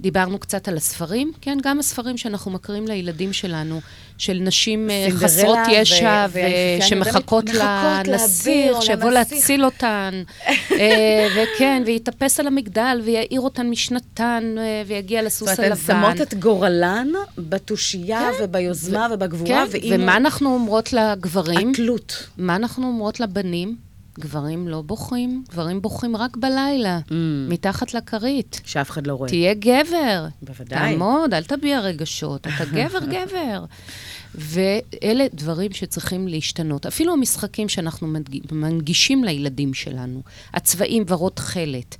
דיברנו קצת על הספרים, כן, גם הספרים שאנחנו מקריאים לילדים שלנו, של נשים אה, חסרות ישע, ושמחכות לנסיך, לאביר או שיבוא. להציל אותן, אה, וכן, ויתאפס על המגדל, ויעיר אותן משנתן, אה, ויגיע זאת לסוס אומרת, הלבן. הן שמות את גורלן בתושייה וביוזמה ובגבורה, כן, ומה אנחנו אומרות לגברים? התלות. מה אנחנו אומרות לבנים? גברים לא בוכים, גברים בוכים רק בלילה, Mm. מתחת לכרית. שאף אחד לא רואה. תהיה גבר. בוודאי. תעמוד, אל תביע רגשות, אתה גבר גבר. ואלה דברים שצריכים להשתנות. אפילו המשחקים שאנחנו מנגישים לילדים שלנו, הצבעים ורוד תכלת,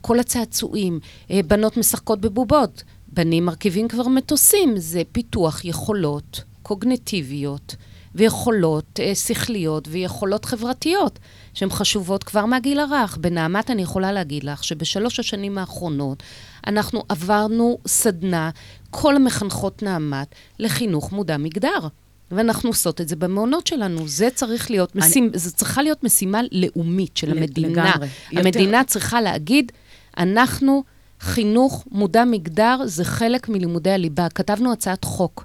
כל הצעצועים, אה, בנות משחקות בבובות, בנים מרכיבים כבר מטוסים, זה פיתוח יכולות קוגנטיביות. ויכולות אה, שכליות ויכולות חברתיות, שהן חשובות כבר מהגיל הרך. בנעמת אני יכולה להגיד לך שבשלוש השנים האחרונות אנחנו עברנו סדנה, כל המחנכות נעמת, לחינוך מודע מגדר. ואנחנו עושות את זה במעונות שלנו. זה צריך להיות, אני- משימ... זו צריכה להיות משימה לאומית של המדינה. לגמרי. יותר- המדינה צריכה להגיד, אנחנו, חינוך מודע מגדר זה חלק מלימודי הליבה. כתבנו הצעת חוק.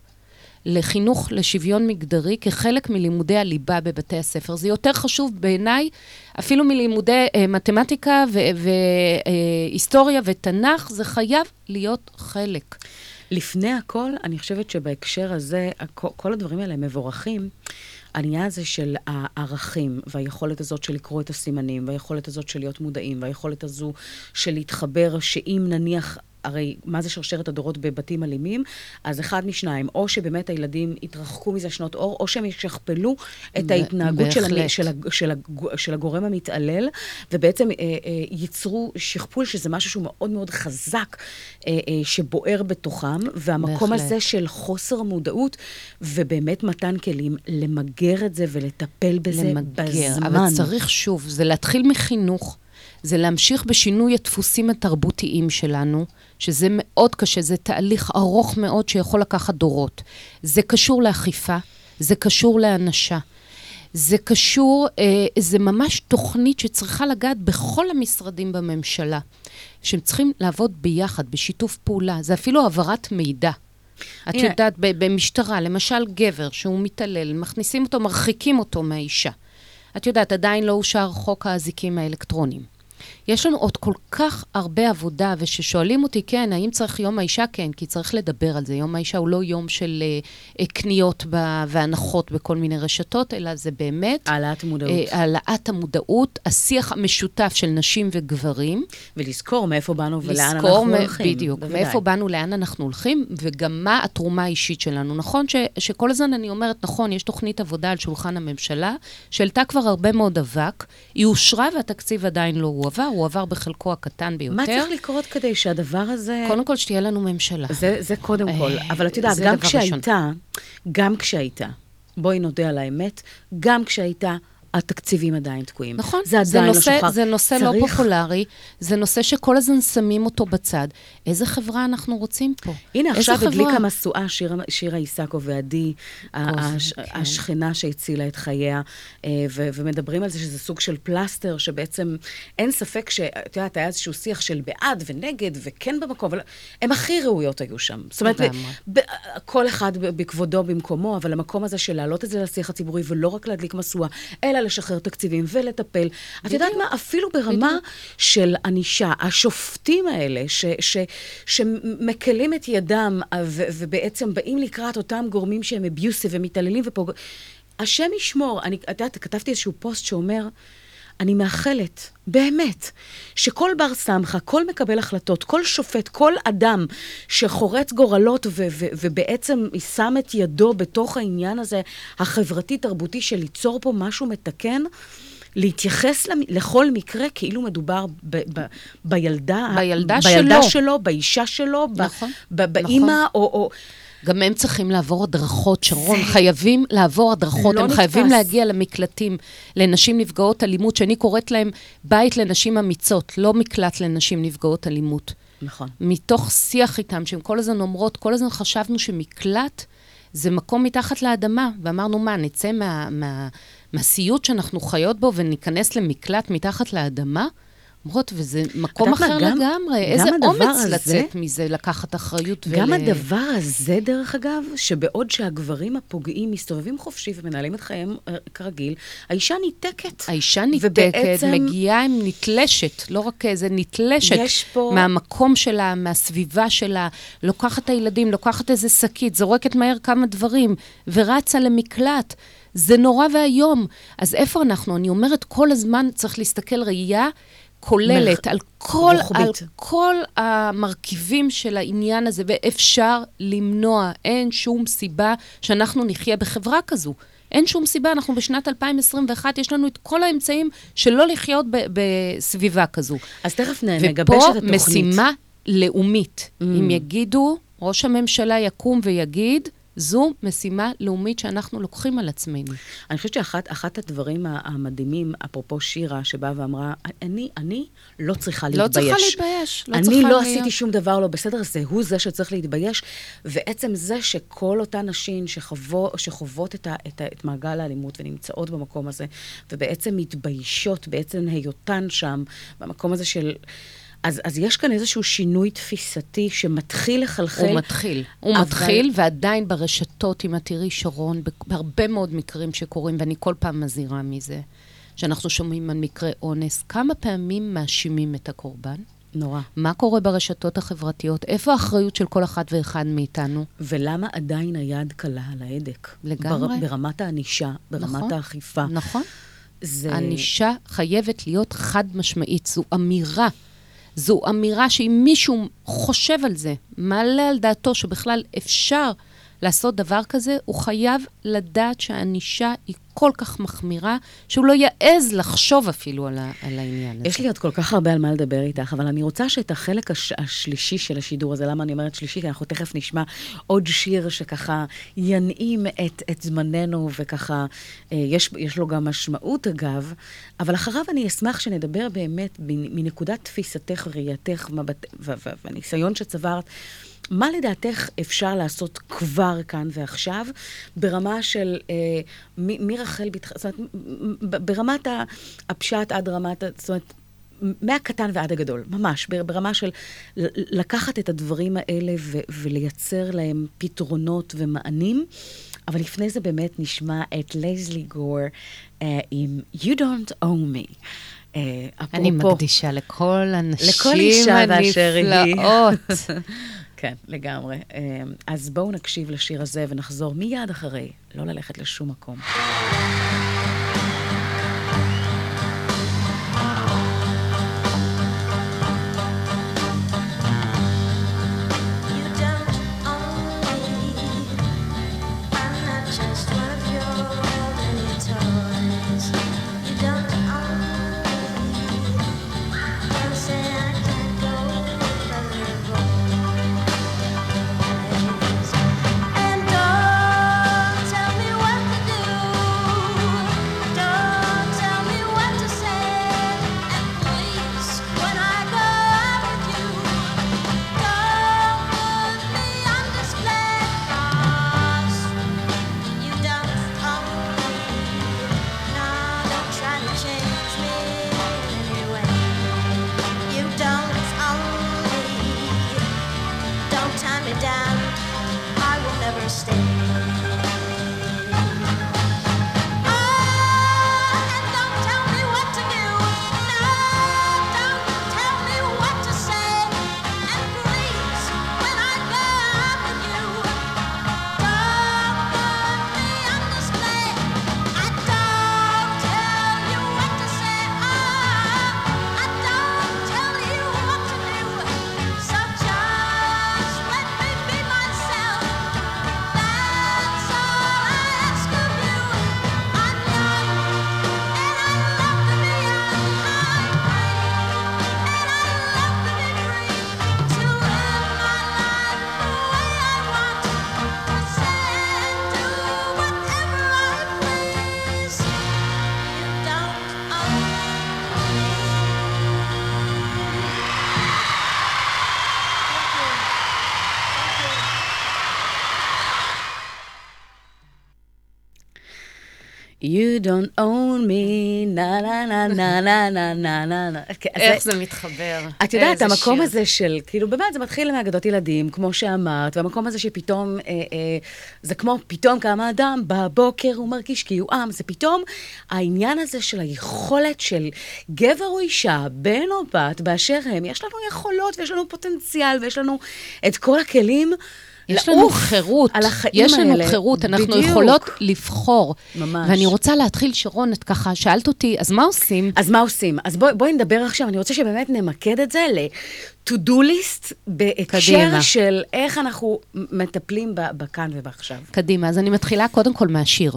לחינוך לשוויון מגדרי כחלק מלימודי הליבה בבתי הספר. זה יותר חשוב בעיניי אפילו מלימודי אה, מתמטיקה והיסטוריה ותנ"ך, זה חייב להיות חלק. לפני הכל, אני חושבת שבהקשר הזה, כל הדברים האלה מבורכים. העניין הזה של הערכים, והיכולת הזאת של לקרוא את הסימנים, והיכולת הזאת של להיות מודעים, והיכולת הזו של להתחבר, שאם נניח... הרי מה זה שרשרת הדורות בבתים אלימים? אז אחד משניים, או שבאמת הילדים יתרחקו מזה שנות אור, או שהם ישכפלו את ההתנהגות של, המ-. של, הג- של, הג- של הגורם המתעלל, ובעצם אה, אה, ייצרו שכפול, שזה משהו שהוא מאוד מאוד חזק, אה, אה, שבוער בתוכם, והמקום בהחלט. הזה של חוסר מודעות, ובאמת מתן כלים למגר את זה ולטפל בזה למגר. בזמן. אבל צריך שוב, זה להתחיל מחינוך, זה להמשיך בשינוי הדפוסים התרבותיים שלנו, שזה מאוד קשה, זה תהליך ארוך מאוד שיכול לקחת דורות. זה קשור לאכיפה, זה קשור להענשה. זה קשור, אה, זה ממש תוכנית שצריכה לגעת בכל המשרדים בממשלה, שהם צריכים לעבוד ביחד, בשיתוף פעולה. זה אפילו העברת מידע. את הנה. יודעת, במשטרה, למשל גבר שהוא מתעלל, מכניסים אותו, מרחיקים אותו מהאישה. את יודעת, עדיין לא אושר חוק האזיקים האלקטרוניים. יש לנו עוד כל כך הרבה עבודה, וכששואלים אותי, כן, האם צריך יום האישה? כן, כי צריך לדבר על זה. יום האישה הוא לא יום של אה, אה, קניות ב- והנחות בכל מיני רשתות, אלא זה באמת... העלאת מודעות. אה, העלאת המודעות, השיח המשותף של נשים וגברים. ולזכור מאיפה באנו ולאן אנחנו מ- הולכים. בדיוק, בוודאי. מאיפה באנו, לאן אנחנו הולכים, וגם מה התרומה האישית שלנו. נכון ש, שכל הזמן אני אומרת, נכון, יש תוכנית עבודה על שולחן הממשלה, שהעלתה כבר הרבה מאוד אבק, היא אושרה והתקציב עדיין לא הועבר, הוא עבר בחלקו הקטן ביותר. מה צריך לקרות כדי שהדבר הזה... קודם כל, שתהיה לנו ממשלה. זה, זה קודם אה, כל. אבל את יודעת, זה גם כשהייתה, גם כשהייתה, בואי נודה על האמת, גם כשהייתה, התקציבים עדיין תקועים. נכון, זה זה עדיין נושא, לא שוחרר. זה נושא לא צריך- פופולרי, זה נושא שכל הזמן שמים אותו בצד. איזה חברה אנחנו רוצים פה? הנה, עכשיו חברה? הדליקה משואה שירה, שירה איסקוב ועדי, הש- כן. השכנה שהצילה את חייה, אה, ו- ומדברים על זה שזה סוג של פלסטר, שבעצם אין ספק שאת יודעת, היה איזשהו שיח של בעד ונגד, וכן במקום, אבל הם הכי ראויות היו שם. זאת אומרת. ב- כל אחד בכבודו במקומו, אבל המקום הזה של להעלות את זה לשיח הציבורי, ולא רק להדליק משואה, אלא ולשחרר תקציבים ולטפל. את יודעת מה? אפילו ברמה של ענישה, השופטים האלה, ש, ש, שמקלים את ידם ו, ובעצם באים לקראת אותם גורמים שהם אביוסיב ומתעללים ופוג... השם ישמור. אני, את יודעת, כתבתי איזשהו פוסט שאומר, אני מאחלת, באמת, שכל בר סמכה, כל מקבל החלטות, כל שופט, כל אדם שחורץ גורלות ו- ו- ובעצם שם את ידו בתוך העניין הזה החברתי-תרבותי של ליצור פה משהו מתקן, להתייחס לכל מקרה כאילו מדובר ב- ב- בילדה, בילדה בילדה שלו. שלו, באישה שלו, ב- נכון, ב- באימא, נכון. או... או גם הם צריכים לעבור הדרכות, שרון, חייבים לעבור הדרכות, לא הם נתפס. חייבים להגיע למקלטים לנשים נפגעות אלימות, שאני קוראת להם בית לנשים אמיצות, לא מקלט לנשים נפגעות אלימות. נכון. מתוך שיח איתם, שהן כל הזמן אומרות, כל הזמן חשבנו שמקלט זה מקום מתחת לאדמה, ואמרנו, מה, נצא מה, מה, מהסיוט שאנחנו חיות בו וניכנס למקלט מתחת לאדמה? אומרות, וזה מקום מה, אחר גם- לגמרי. גם איזה אומץ הזה- לצאת מזה, לקחת אחריות ול... גם הדבר הזה, דרך אגב, שבעוד שהגברים הפוגעים מסתובבים חופשי ומנהלים את חייהם אה, כרגיל, האישה ניתקת. האישה ניתקת, ובעצם- מגיעה עם נתלשת, לא רק איזה נתלשת. יש פה- מהמקום שלה, מהסביבה שלה, לוקחת את הילדים, לוקחת איזה שקית, זורקת מהר כמה דברים, ורצה למקלט. זה נורא ואיום. אז איפה אנחנו? אני אומרת, כל הזמן צריך להסתכל ראייה כוללת, מרח- על כל, רוחבית. על כל המרכיבים של העניין הזה, ואפשר למנוע. אין שום סיבה שאנחנו נחיה בחברה כזו. אין שום סיבה, אנחנו בשנת 2021, יש לנו את כל האמצעים שלא לחיות בסביבה כזו. אז תכף נגבש ופה את התוכנית. משימה לאומית. Mm. אם יגידו, ראש הממשלה יקום ויגיד, זו משימה לאומית שאנחנו לוקחים על עצמנו. אני חושבת שאחת אחת הדברים המדהימים, אפרופו שירה, שבאה ואמרה, אני, אני לא צריכה לא להתבייש. צריכה להתבייש, לא אני צריכה לא להיות- עשיתי שום דבר לא בסדר, זה הוא זה שצריך להתבייש. ועצם זה שכל אותן נשים שחוו, שחוות את, ה, את, ה, את מעגל האלימות ונמצאות במקום הזה, ובעצם מתביישות בעצם היותן שם, במקום הזה של... אז, אז יש כאן איזשהו שינוי תפיסתי שמתחיל לחלחל. הוא מתחיל. הוא אבל- מתחיל, ועדיין ברשתות, אם את תראי, שרון, בהרבה מאוד מקרים שקורים, ואני כל פעם מזהירה מזה, שאנחנו שומעים על מקרי אונס, כמה פעמים מאשימים את הקורבן? נורא. מה קורה ברשתות החברתיות? איפה האחריות של כל אחת ואחד מאיתנו? ולמה עדיין היד קלה על ההדק? לגמרי. בר, ברמת הענישה, ברמת נכון, האכיפה. נכון. זה... ענישה חייבת להיות חד משמעית. זו אמירה. זו אמירה שאם מישהו חושב על זה, מעלה על דעתו שבכלל אפשר לעשות דבר כזה, הוא חייב לדעת שהענישה היא כל כך מחמירה, שהוא לא יעז לחשוב אפילו על, ה- על העניין הזה. יש לי עוד כל כך הרבה על מה לדבר איתך, אבל אני רוצה שאת החלק הש... השלישי של השידור הזה, למה אני אומרת שלישי? כי אנחנו תכף נשמע עוד שיר שככה ינעים את, את זמננו, וככה, אה, יש, יש לו גם משמעות אגב, אבל אחריו אני אשמח שנדבר באמת מנ- מנקודת תפיסתך וראייתך ומבט... והניסיון שצברת. מה לדעתך אפשר לעשות כבר כאן ועכשיו, ברמה של אה, מרחל בתח... זאת אומרת, ברמת הפשט עד רמת, זאת אומרת, מהקטן ועד הגדול, ממש, בר- ברמה של לקחת את הדברים האלה ו- ולייצר להם פתרונות ומענים. אבל לפני זה באמת נשמע את לייזלי גור אה, עם You Don't Owe Me. אני אפרופו- מקדישה לכל הנשים. הנפלאות. כן, לגמרי. אה, אז בואו נקשיב לשיר הזה ונחזור מיד אחרי, לא ללכת לשום מקום. Don't own me, na na na na na na na na na. כן, אז איך זה מתחבר. את יודעת, המקום. הזה של, כאילו, באמת, זה מתחיל מאגדות ילדים, כמו שאמרת, והמקום הזה שפתאום, אה, אה, זה כמו פתאום קם האדם, בבוקר הוא מרגיש כי הוא עם, זה פתאום העניין הזה של היכולת של גבר או אישה, בן או בת, באשר הם, יש לנו יכולות ויש לנו פוטנציאל ויש לנו את כל הכלים. יש לנו חירות, על החיים יש לנו האלה. חירות, אנחנו בדיוק. יכולות לבחור. ממש. ואני רוצה להתחיל, שרון, את ככה שאלת אותי, אז מה עושים? אז מה עושים? אז בואי בוא נדבר עכשיו, אני רוצה שבאמת נמקד את זה ל-to-do list בהקשר קדימה. של איך אנחנו מטפלים בכאן ובעכשיו. קדימה, אז אני מתחילה קודם כל מהשיר.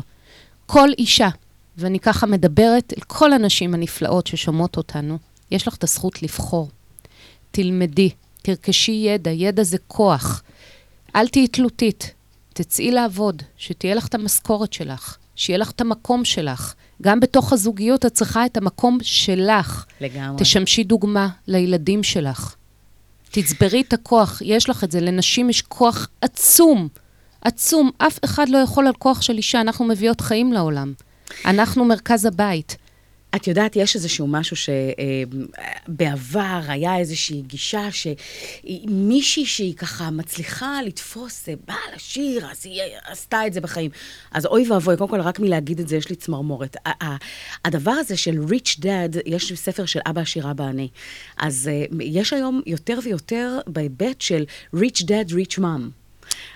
כל אישה, ואני ככה מדברת אל כל הנשים הנפלאות ששומעות אותנו, יש לך את הזכות לבחור. תלמדי, תרכשי ידע, ידע זה כוח. אל תהיי תלותית, תצאי לעבוד, שתהיה לך את המשכורת שלך, שיהיה לך את המקום שלך. גם בתוך הזוגיות את צריכה את המקום שלך. לגמרי. תשמשי דוגמה לילדים שלך. תצברי את הכוח, יש לך את זה. לנשים יש כוח עצום, עצום. אף אחד לא יכול על כוח של אישה, אנחנו מביאות חיים לעולם. אנחנו מרכז הבית. את יודעת, יש איזשהו משהו שבעבר היה איזושהי גישה שמישהי שהיא ככה מצליחה לתפוס, אה, באה לשיר, אז היא עשתה את זה בחיים. אז אוי ואבוי, קודם כל, רק מלהגיד את זה יש לי צמרמורת. הדבר הזה של Rich Dad, יש ספר של אבא עשיר אבא עני. אז אה, יש היום יותר ויותר בהיבט של Rich Dad, Rich Mom.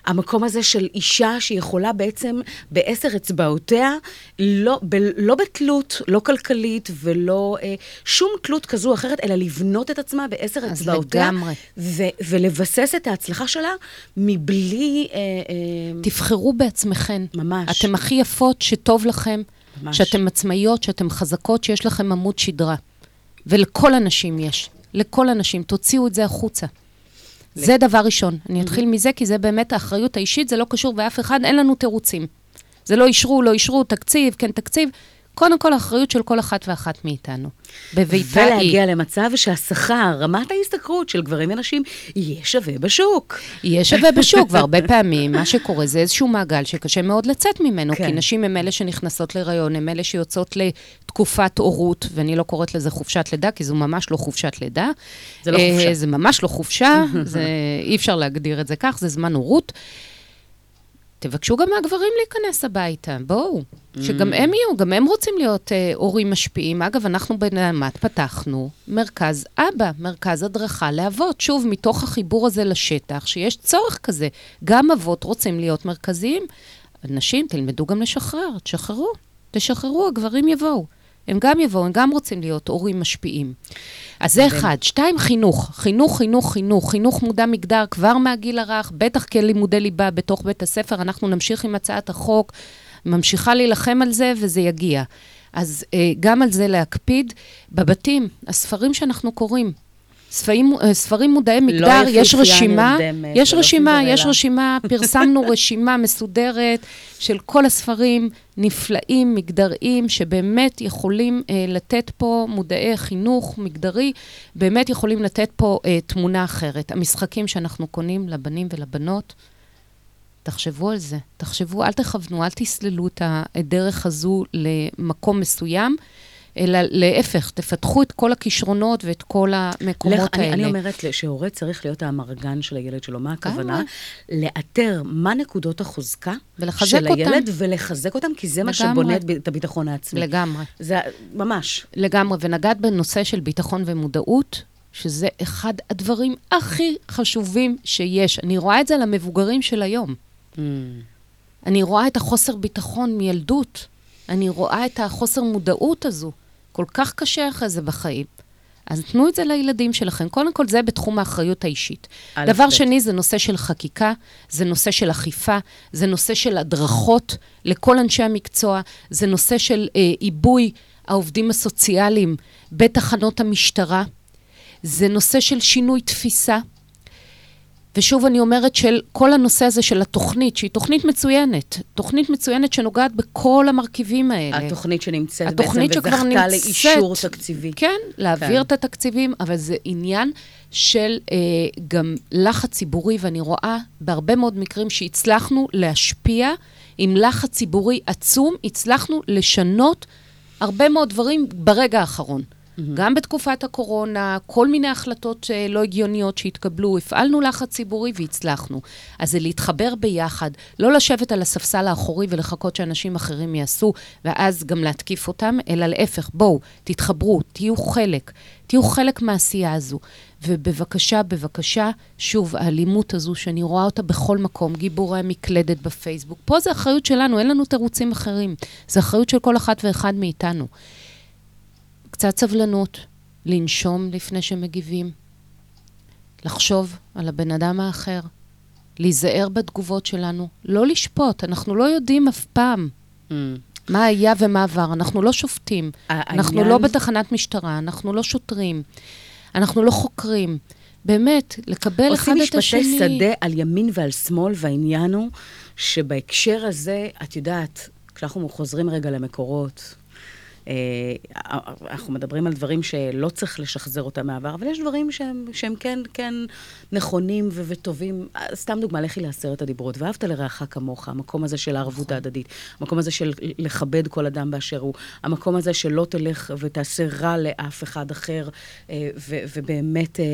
המקום הזה של אישה שיכולה בעצם בעשר אצבעותיה, לא, ב, לא בתלות, לא כלכלית ולא אה, שום תלות כזו או אחרת, אלא לבנות את עצמה בעשר אז אצבעותיה. לגמרי. ו, ולבסס את ההצלחה שלה מבלי... אה, אה, תבחרו בעצמכן. ממש. אתן הכי יפות, שטוב לכם, ממש. שאתן עצמאיות, שאתן חזקות, שיש לכם עמוד שדרה. ולכל הנשים יש. לכל הנשים. תוציאו את זה החוצה. זה דבר ראשון. אני אתחיל מזה, כי זה באמת האחריות האישית, זה לא קשור באף אחד, אין לנו תירוצים. זה לא אישרו, לא אישרו, תקציב, כן תקציב. קודם כל, האחריות של כל אחת ואחת מאיתנו. בביתה היא. ולהגיע למצב שהשכר, רמת ההשתכרות של גברים ונשים, יהיה שווה בשוק. יהיה שווה בשוק, והרבה פעמים מה שקורה זה איזשהו מעגל שקשה מאוד לצאת ממנו, כן. כי נשים הן אלה שנכנסות להיריון, הן אלה שיוצאות לתקופת הורות, ואני לא קוראת לזה חופשת לידה, כי זו ממש לא חופשת לידה. זה לא אה, חופשה. זה ממש לא חופשה, זה, אי אפשר להגדיר את זה כך, זה זמן הורות. תבקשו גם מהגברים להיכנס הביתה, בואו. שגם הם יהיו, גם הם רוצים להיות אה, הורים משפיעים. אגב, אנחנו בנעמת פתחנו מרכז אבא, מרכז הדרכה לאבות. שוב, מתוך החיבור הזה לשטח, שיש צורך כזה. גם אבות רוצים להיות מרכזיים. נשים, תלמדו גם לשחרר, תשחררו, תשחררו, הגברים יבואו. הם גם יבואו, הם גם רוצים להיות הורים משפיעים. אז זה אחד. שתיים, חינוך. חינוך, חינוך, חינוך. חינוך מודע מגדר כבר מהגיל הרך, בטח כלימודי ליבה בתוך בית הספר. אנחנו נמשיך עם הצעת החוק, ממשיכה להילחם על זה, וזה יגיע. אז אה, גם על זה להקפיד. בבתים, הספרים שאנחנו קוראים, ספרים, אה, ספרים מודעי מגדר, יש יפהפייה רשימה, נרדמת יש ולא רשימה, יש. רשימה, פרסמנו רשימה מסודרת של כל הספרים נפלאים, מגדריים, שבאמת יכולים אה, לתת פה מודעי חינוך מגדרי, באמת יכולים לתת פה אה, תמונה אחרת. המשחקים שאנחנו קונים לבנים ולבנות, תחשבו על זה, תחשבו, אל תכוונו, אל תסללו את הדרך הזו למקום מסוים. אלא להפך, תפתחו את כל הכישרונות ואת כל המקומות לך, אני, האלה. אני אומרת שהורה צריך להיות האמרגן של הילד שלו. מה הכוונה? לאתר מה נקודות החוזקה של הילד, אותם. ולחזק אותם, כי זה מה לגמרי. שבונה את, הביטחון העצמי. לגמרי. זה ממש. לגמרי, ונגעת בנושא של ביטחון ומודעות, שזה אחד הדברים הכי חשובים שיש. אני רואה את זה למבוגרים של היום. Mm. אני רואה את החוסר ביטחון מילדות. אני רואה את החוסר מודעות הזו. כל כך קשה אחרי זה בחיים. אז תנו את זה לילדים שלכם. קודם כל, זה בתחום האחריות האישית. דבר ב'. שני, זה נושא של חקיקה, זה נושא של אכיפה, זה נושא של הדרכות לכל אנשי המקצוע, זה נושא של אה, עיבוי העובדים הסוציאליים בתחנות המשטרה, זה נושא של שינוי תפיסה. ושוב אני אומרת של כל הנושא הזה של התוכנית, שהיא תוכנית מצוינת, תוכנית מצוינת שנוגעת בכל המרכיבים האלה. התוכנית שנמצאת התוכנית בעצם וזכתה נמצאת. לאישור תקציבי. כן, להעביר כן. את התקציבים, אבל זה עניין של אה, גם לחץ ציבורי, ואני רואה בהרבה מאוד מקרים שהצלחנו להשפיע עם לחץ ציבורי עצום, הצלחנו לשנות הרבה מאוד דברים ברגע האחרון. גם בתקופת הקורונה, כל מיני החלטות אה, לא הגיוניות שהתקבלו, הפעלנו לחץ ציבורי והצלחנו. אז זה להתחבר ביחד, לא לשבת על הספסל האחורי ולחכות שאנשים אחרים יעשו, ואז גם להתקיף אותם, אלא להפך, בואו, תתחברו, תהיו חלק, תהיו חלק מהעשייה הזו. ובבקשה, בבקשה, שוב, האלימות הזו, שאני רואה אותה בכל מקום, גיבורי המקלדת בפייסבוק, פה זה אחריות שלנו, אין לנו תירוצים אחרים. זו אחריות של כל אחת ואחד מאיתנו. קצת סבלנות, לנשום לפני שמגיבים, לחשוב על הבן אדם האחר, להיזהר בתגובות שלנו, לא לשפוט, אנחנו לא יודעים אף פעם Mm. מה היה ומה עבר, אנחנו לא שופטים, ה- אנחנו העניין- לא בתחנת משטרה, אנחנו לא שוטרים, אנחנו לא חוקרים. באמת, לקבל אחד עושים את השני. משפטי שדה על ימין ועל שמאל, והעניין הוא שבהקשר הזה, את יודעת, כשאנחנו חוזרים רגע למקורות, אנחנו מדברים על דברים שלא צריך לשחזר אותם מהעבר, אבל יש דברים שהם, שהם כן, כן נכונים ו- וטובים. אה, סתם דוגמה, לכי לעשרת הדיברות, ואהבת לרעך כמוך, המקום הזה של הערבות ההדדית, המקום הזה של לכבד כל אדם באשר הוא, המקום הזה שלא תלך ותעשה רע לאף אחד אחר, אה, ו- ובאמת אה, אה,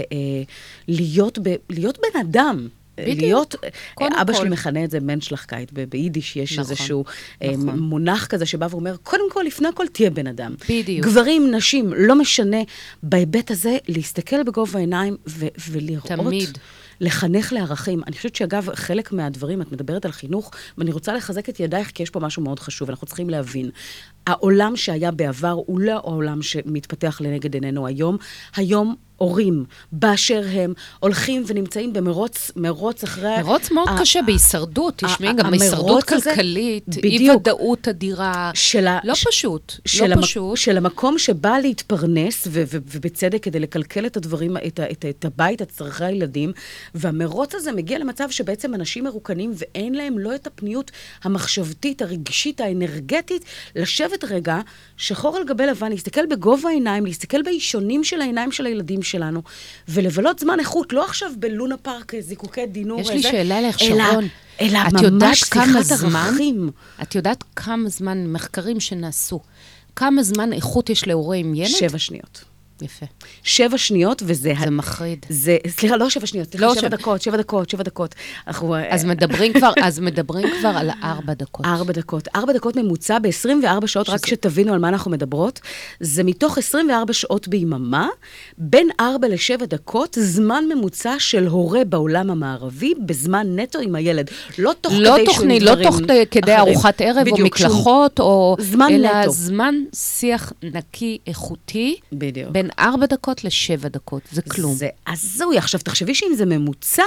להיות, ב- להיות בן אדם. בדיוק. להיות, קודם אבא כל. שלי מכנה את זה מנשלחקייט, ב- ביידיש יש נכון, איזשהו אה, נכון. מונח כזה שבא ואומר, קודם כל, לפני הכל תהיה בן אדם. בדיוק. גברים, נשים, לא משנה, בהיבט הזה, להסתכל בגובה העיניים ו- ולראות. תמיד. לחנך לערכים. אני חושבת שאגב, חלק מהדברים, את מדברת על חינוך, ואני רוצה לחזק את ידייך, כי יש פה משהו מאוד חשוב, אנחנו צריכים להבין. העולם שהיה בעבר הוא לא העולם שמתפתח לנגד עינינו היום. היום הורים, באשר הם, הולכים ונמצאים במרוץ, מרוץ אחרי... מרוץ מאוד ה- קשה בהישרדות, תשמעי, גם הישרדות כלכלית. אי-ודאות אדירה. של ה- לא ש- פשוט, של, לא המק... פשוט. של המקום שבא להתפרנס, ו- ו- ובצדק, כדי לקלקל את הדברים, את, ה- את, ה- את הבית, את צרכי הילדים, והמרוץ הזה מגיע למצב שבעצם אנשים מרוקנים ואין להם לא את הפניות המחשבתית, הרגשית, האנרגטית, לשבת רגע, שחור על גבי לבן, להסתכל בגובה העיניים, להסתכל באישונים של העיניים של הילדים שלנו, ולבלות זמן איכות, לא עכשיו בלונה פארק, זיקוקי דינור, יש לי איזה, שאלה אלא- שרון. אלא את ממש שיחת ערכים. את יודעת כמה זמן, מחקרים שנעשו, כמה זמן איכות יש להורה עם ילד? שבע שניות. יפה. שבע שניות, וזה... זה מחריד. זה, סליחה, לא שבע שניות, לא שבע שבע. דקות, שבע דקות, שבע דקות. אנחנו... אז מדברים כבר, אז מדברים כבר על ארבע דקות. ארבע דקות. ארבע דקות ממוצע ב-24 שעות, רק שתבינו על מה אנחנו מדברות. זה מתוך 24 שעות ביממה, בין 4 ל-7 דקות, זמן ממוצע של הורה בעולם המערבי, בזמן נטו עם הילד. לא תוך לא כדי תוכני, לא תוך כדי אחרים. ארוחת ערב או בדיוק, שהוא- מקלחות, או... זמן אלא נטו. זמן שיח נקי, איכותי, בדיוק. בין ארבע דקות לשבע דקות. זה כלום. זה הזוי. עכשיו, תחשבי שאם זה ממוצע,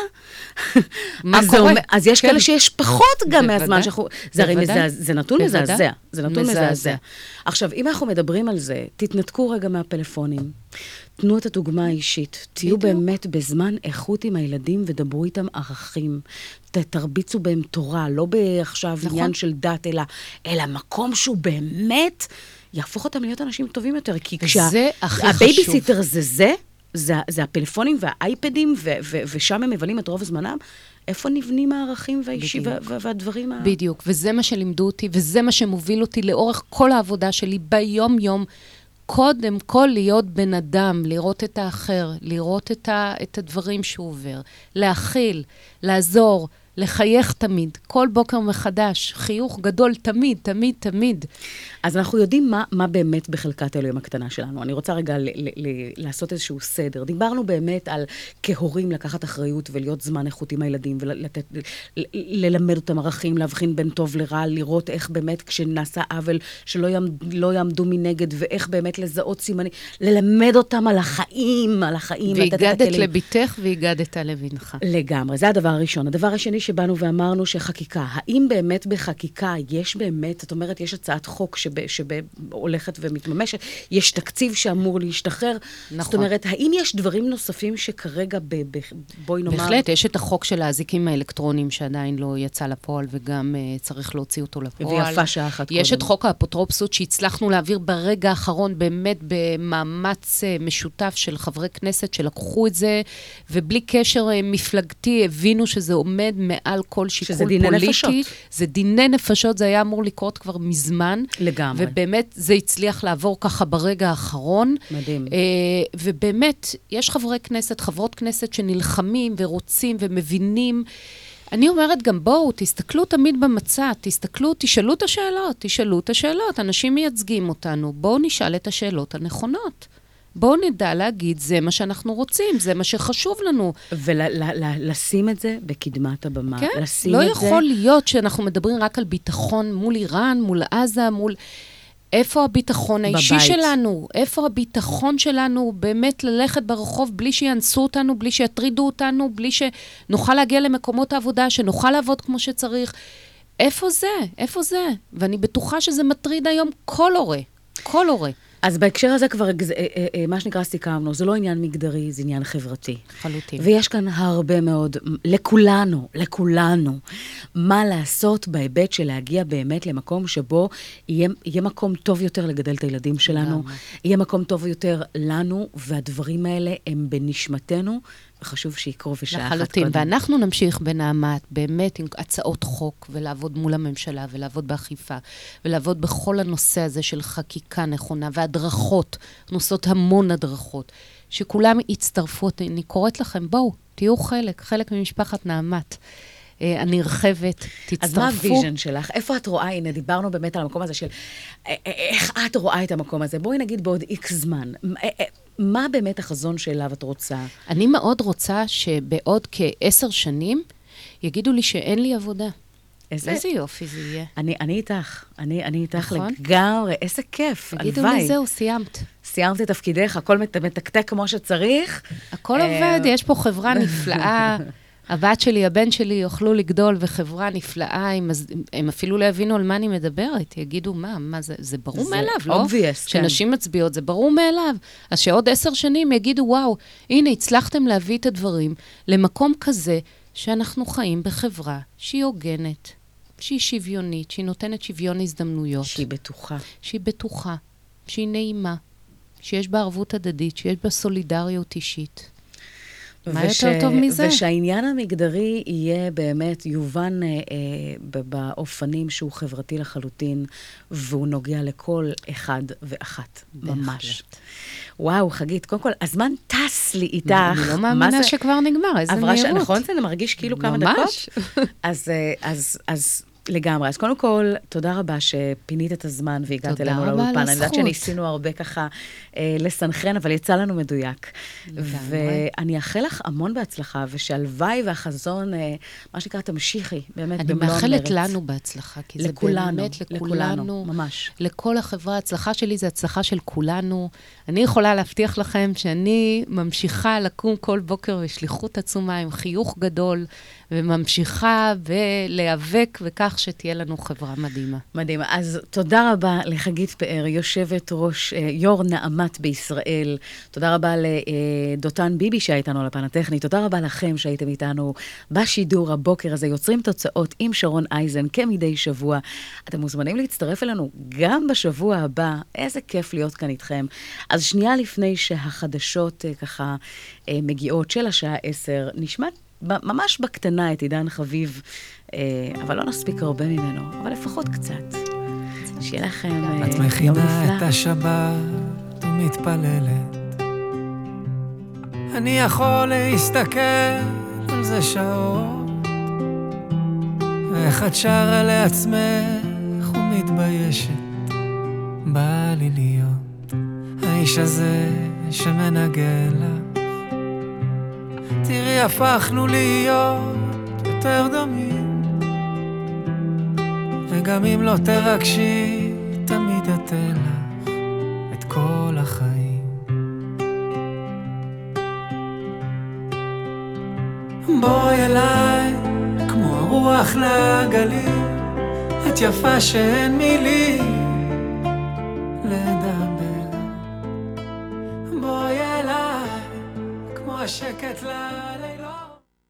מה קורה? אומר- אז יש כן. כאלה שיש פחות גם. מהזמן שאנחנו... זה הרי. מזעזע, זה נתון. מזעזע. זה נתון מזעזע. מזעזע. עכשיו, אם אנחנו מדברים על זה, תתנתקו רגע מהפלאפונים. תנו את הדוגמה האישית. תהיו בדיוק. באמת בזמן איכות עם הילדים ודברו איתם ערכים. ת- תרביצו בהם תורה, לא בעכשיו נכון. עניין של דת, אלא, אלא מקום שהוא באמת יהפוך אותם להיות אנשים טובים יותר. כי זה הכי הבייביסיטר זה זה, זה, זה הפלאפונים והאייפדים, ו, ו, ושם הם מבלים את רוב זמנם, איפה נבנים הערכים והאישי. וה, והדברים ה... בדיוק, וזה מה שלימדו אותי, וזה מה שמוביל אותי לאורך כל העבודה שלי ביום-יום. קודם כל להיות בן אדם, לראות את האחר, לראות את, ה, את הדברים שהוא עובר, להכיל, לעזור, לחייך תמיד, כל בוקר מחדש, חיוך גדול תמיד, תמיד, תמיד. אז אנחנו יודעים מה, מה באמת בחלקת האלוהים הקטנה שלנו. אני רוצה רגע ל, ל, ל, לעשות איזשהו סדר. דיברנו באמת על כהורים לקחת אחריות ולהיות זמן איכות עם הילדים, ולתת, ל, ללמד אותם ערכים, להבחין בין טוב לרע, לראות איך באמת כשנעשה עוול שלא יעמד, לא יעמדו מנגד, ואיך באמת לזהות סימנים, ללמד אותם על החיים, על החיים, לתת את והגדת. לביתך והגדת לבנך. לגמרי, זה הדבר הראשון. הדבר השני שבאנו ואמרנו שחקיקה, האם באמת בחקיקה יש באמת, את אומרת, יש הצעת חוק שהולכת ומתממשת, יש תקציב שאמור להשתחרר. נכון. זאת אומרת, האם יש דברים נוספים שכרגע, ב, ב, בואי נאמר... בהחלט, יש את החוק של האזיקים האלקטרוניים שעדיין לא יצא לפועל וגם uh, צריך להוציא אותו לפועל. ויפה שעה אחת יש קודם. את חוק האפוטרופסות שהצלחנו להעביר ברגע האחרון, באמת במאמץ uh, משותף של חברי כנסת שלקחו את זה, ובלי קשר uh, מפלגתי הבינו שזה עומד מעל כל שיקול שזה דיני פוליטי. נפשות. זה דיני נפשות, זה היה אמור לקרות כבר מזמן. לגמרי. ובאמת, זה הצליח לעבור ככה ברגע האחרון. מדהים. אה, ובאמת, יש חברי כנסת, חברות כנסת שנלחמים ורוצים ומבינים. אני אומרת גם, בואו, תסתכלו תמיד במצע, תסתכלו, תשאלו את השאלות, תשאלו את השאלות. אנשים מייצגים אותנו, בואו נשאל את השאלות הנכונות. בואו נדע להגיד, זה מה שאנחנו רוצים, זה מה שחשוב לנו. ולשים את זה בקדמת הבמה. כן? לשים לא את יכול זה... להיות שאנחנו מדברים רק על ביטחון מול איראן, מול עזה, מול... איפה הביטחון האישי בבית. שלנו? איפה הביטחון שלנו באמת ללכת ברחוב בלי שיאנסו אותנו, בלי שיטרידו אותנו, בלי שנוכל להגיע למקומות העבודה, שנוכל לעבוד כמו שצריך? איפה זה? איפה זה? ואני בטוחה שזה מטריד היום כל הורה. כל הורה. אז בהקשר הזה כבר, אה, אה, אה, מה שנקרא, סיכמנו, זה לא עניין מגדרי, זה עניין חברתי. לחלוטין. ויש כאן הרבה מאוד, לכולנו, לכולנו, מה לעשות בהיבט של להגיע באמת למקום שבו יהיה, יהיה מקום טוב יותר לגדל את הילדים שלנו. יהיה מקום טוב יותר לנו, והדברים האלה הם בנשמתנו, וחשוב שיקרו בשעה אחת לחלוטין. קודם. ואנחנו נמשיך בנעמת, באמת, עם הצעות חוק, ולעבוד מול הממשלה, ולעבוד באכיפה, ולעבוד בכל הנושא הזה של חקיקה נכונה, והדרכות. עושות המון הדרכות. שכולם יצטרפו. אני קוראת לכם, בואו, תהיו חלק, חלק ממשפחת נעמת. אה, הנרחבת, תצטרפו. אז מה ה vision שלך? איפה את רואה, הנה, דיברנו באמת על המקום הזה של אה, אה, איך את רואה את המקום הזה? בואי נגיד בעוד איקס זמן. אה, אה, מה באמת החזון שאליו את רוצה? אני מאוד רוצה שבעוד כעשר שנים יגידו לי שאין לי עבודה. איזה- איזה יופי זה יהיה. אני, אני איתך, אני, אני איתך נכון. לגמרי, איזה כיף, הלוואי. לי, זהו, סיימת. סיימת את תפקידך, הכל מת- מתקתק כמו שצריך. הכל אה, עובד, יש פה חברה נפלאה. הבת שלי, הבן שלי יוכלו לגדול, וחברה נפלאה, הם, הם אפילו לא יבינו על מה אני מדברת. יגידו, מה, מה זה, זה ברור זה מאליו, לא? obvious, כן. שנשים מצביעות, זה ברור מאליו. אז שעוד עשר שנים יגידו, וואו, הנה, הצלחתם להביא את הדברים למקום כזה שאנחנו חיים בחברה שהיא הוגנת, שהיא שוויונית, שהיא נותנת שוויון הזדמנויות. שהיא בטוחה. שהיא בטוחה, שהיא נעימה, שיש בה ערבות הדדית, שיש בה סולידריות אישית. מה וש- יותר טוב מזה? ושהעניין המגדרי יהיה באמת, יובן אה, אה, באופנים שהוא חברתי לחלוטין, והוא נוגע לכל אחד ואחת, ממש. וואו, חגית, קודם כל, הזמן טס לי איתך. אני לא מאמינה זה- שכבר נגמר, איזה עברה ש- מהירות. נכון, זה מרגיש כאילו כמה ממש. דקות? אז, אה, אז, אז לגמרי. אז קודם כל, תודה רבה שפינית את הזמן והגעת תודה אלינו רבה על לאולפן. אני יודעת הזכות. שניסינו הרבה ככה לסנכרן, אבל יצא לנו מדויק. ואני אאחל לך המון בהצלחה, ושהלוואי והחזון, אה, מה שנקרא, תמשיכי, באמת, אני במלוא מאחלת המרץ. לנו בהצלחה, כי זה לכולנו, באמת לכולנו. ממש. לכל החברה. ההצלחה שלי זה הצלחה של כולנו. אני יכולה להבטיח לכם שאני ממשיכה לקום כל בוקר בשליחות עצומה, עם חיוך גדול, וממשיכה ולהיאבק בכך שתהיה לנו חברה מדהימה. מדהים. אז תודה רבה לחגית פאר, יושבת ראש, אה, יו"ר נעמת בישראל. תודה רבה לדותן ביבי שהיה איתנו על הפן הטכני. תודה רבה לכם שהייתם איתנו בשידור הבוקר הזה. יוצרים תוצאות עם שרון אייזן כמדי שבוע. אתם מוזמנים להצטרף אלינו גם בשבוע הבא. איזה כיף להיות כאן איתכם. אז שנייה לפני שהחדשות אה, ככה אה, מגיעות של השעה 10, נשמע ממש בקטנה את עידן חביב, אה, אבל לא נספיק הרבה ממנו, אבל לפחות קצת. שיהיה לכם אה, את יום מכינה את נפלא. השבת ומתפללת. אני יכול להסתכל על זה שעות, ואיך את שרה לעצמך ומתביישת. בא לי להיות האיש הזה שמנגן לך. תראי, הפכנו להיות יותר דומים. וגם אם לא תרגשי, תמיד אתן לך כל החיים. בואי אליי, כמו הרוח לגליל, את יפה שאין מילים לדבר. בואי.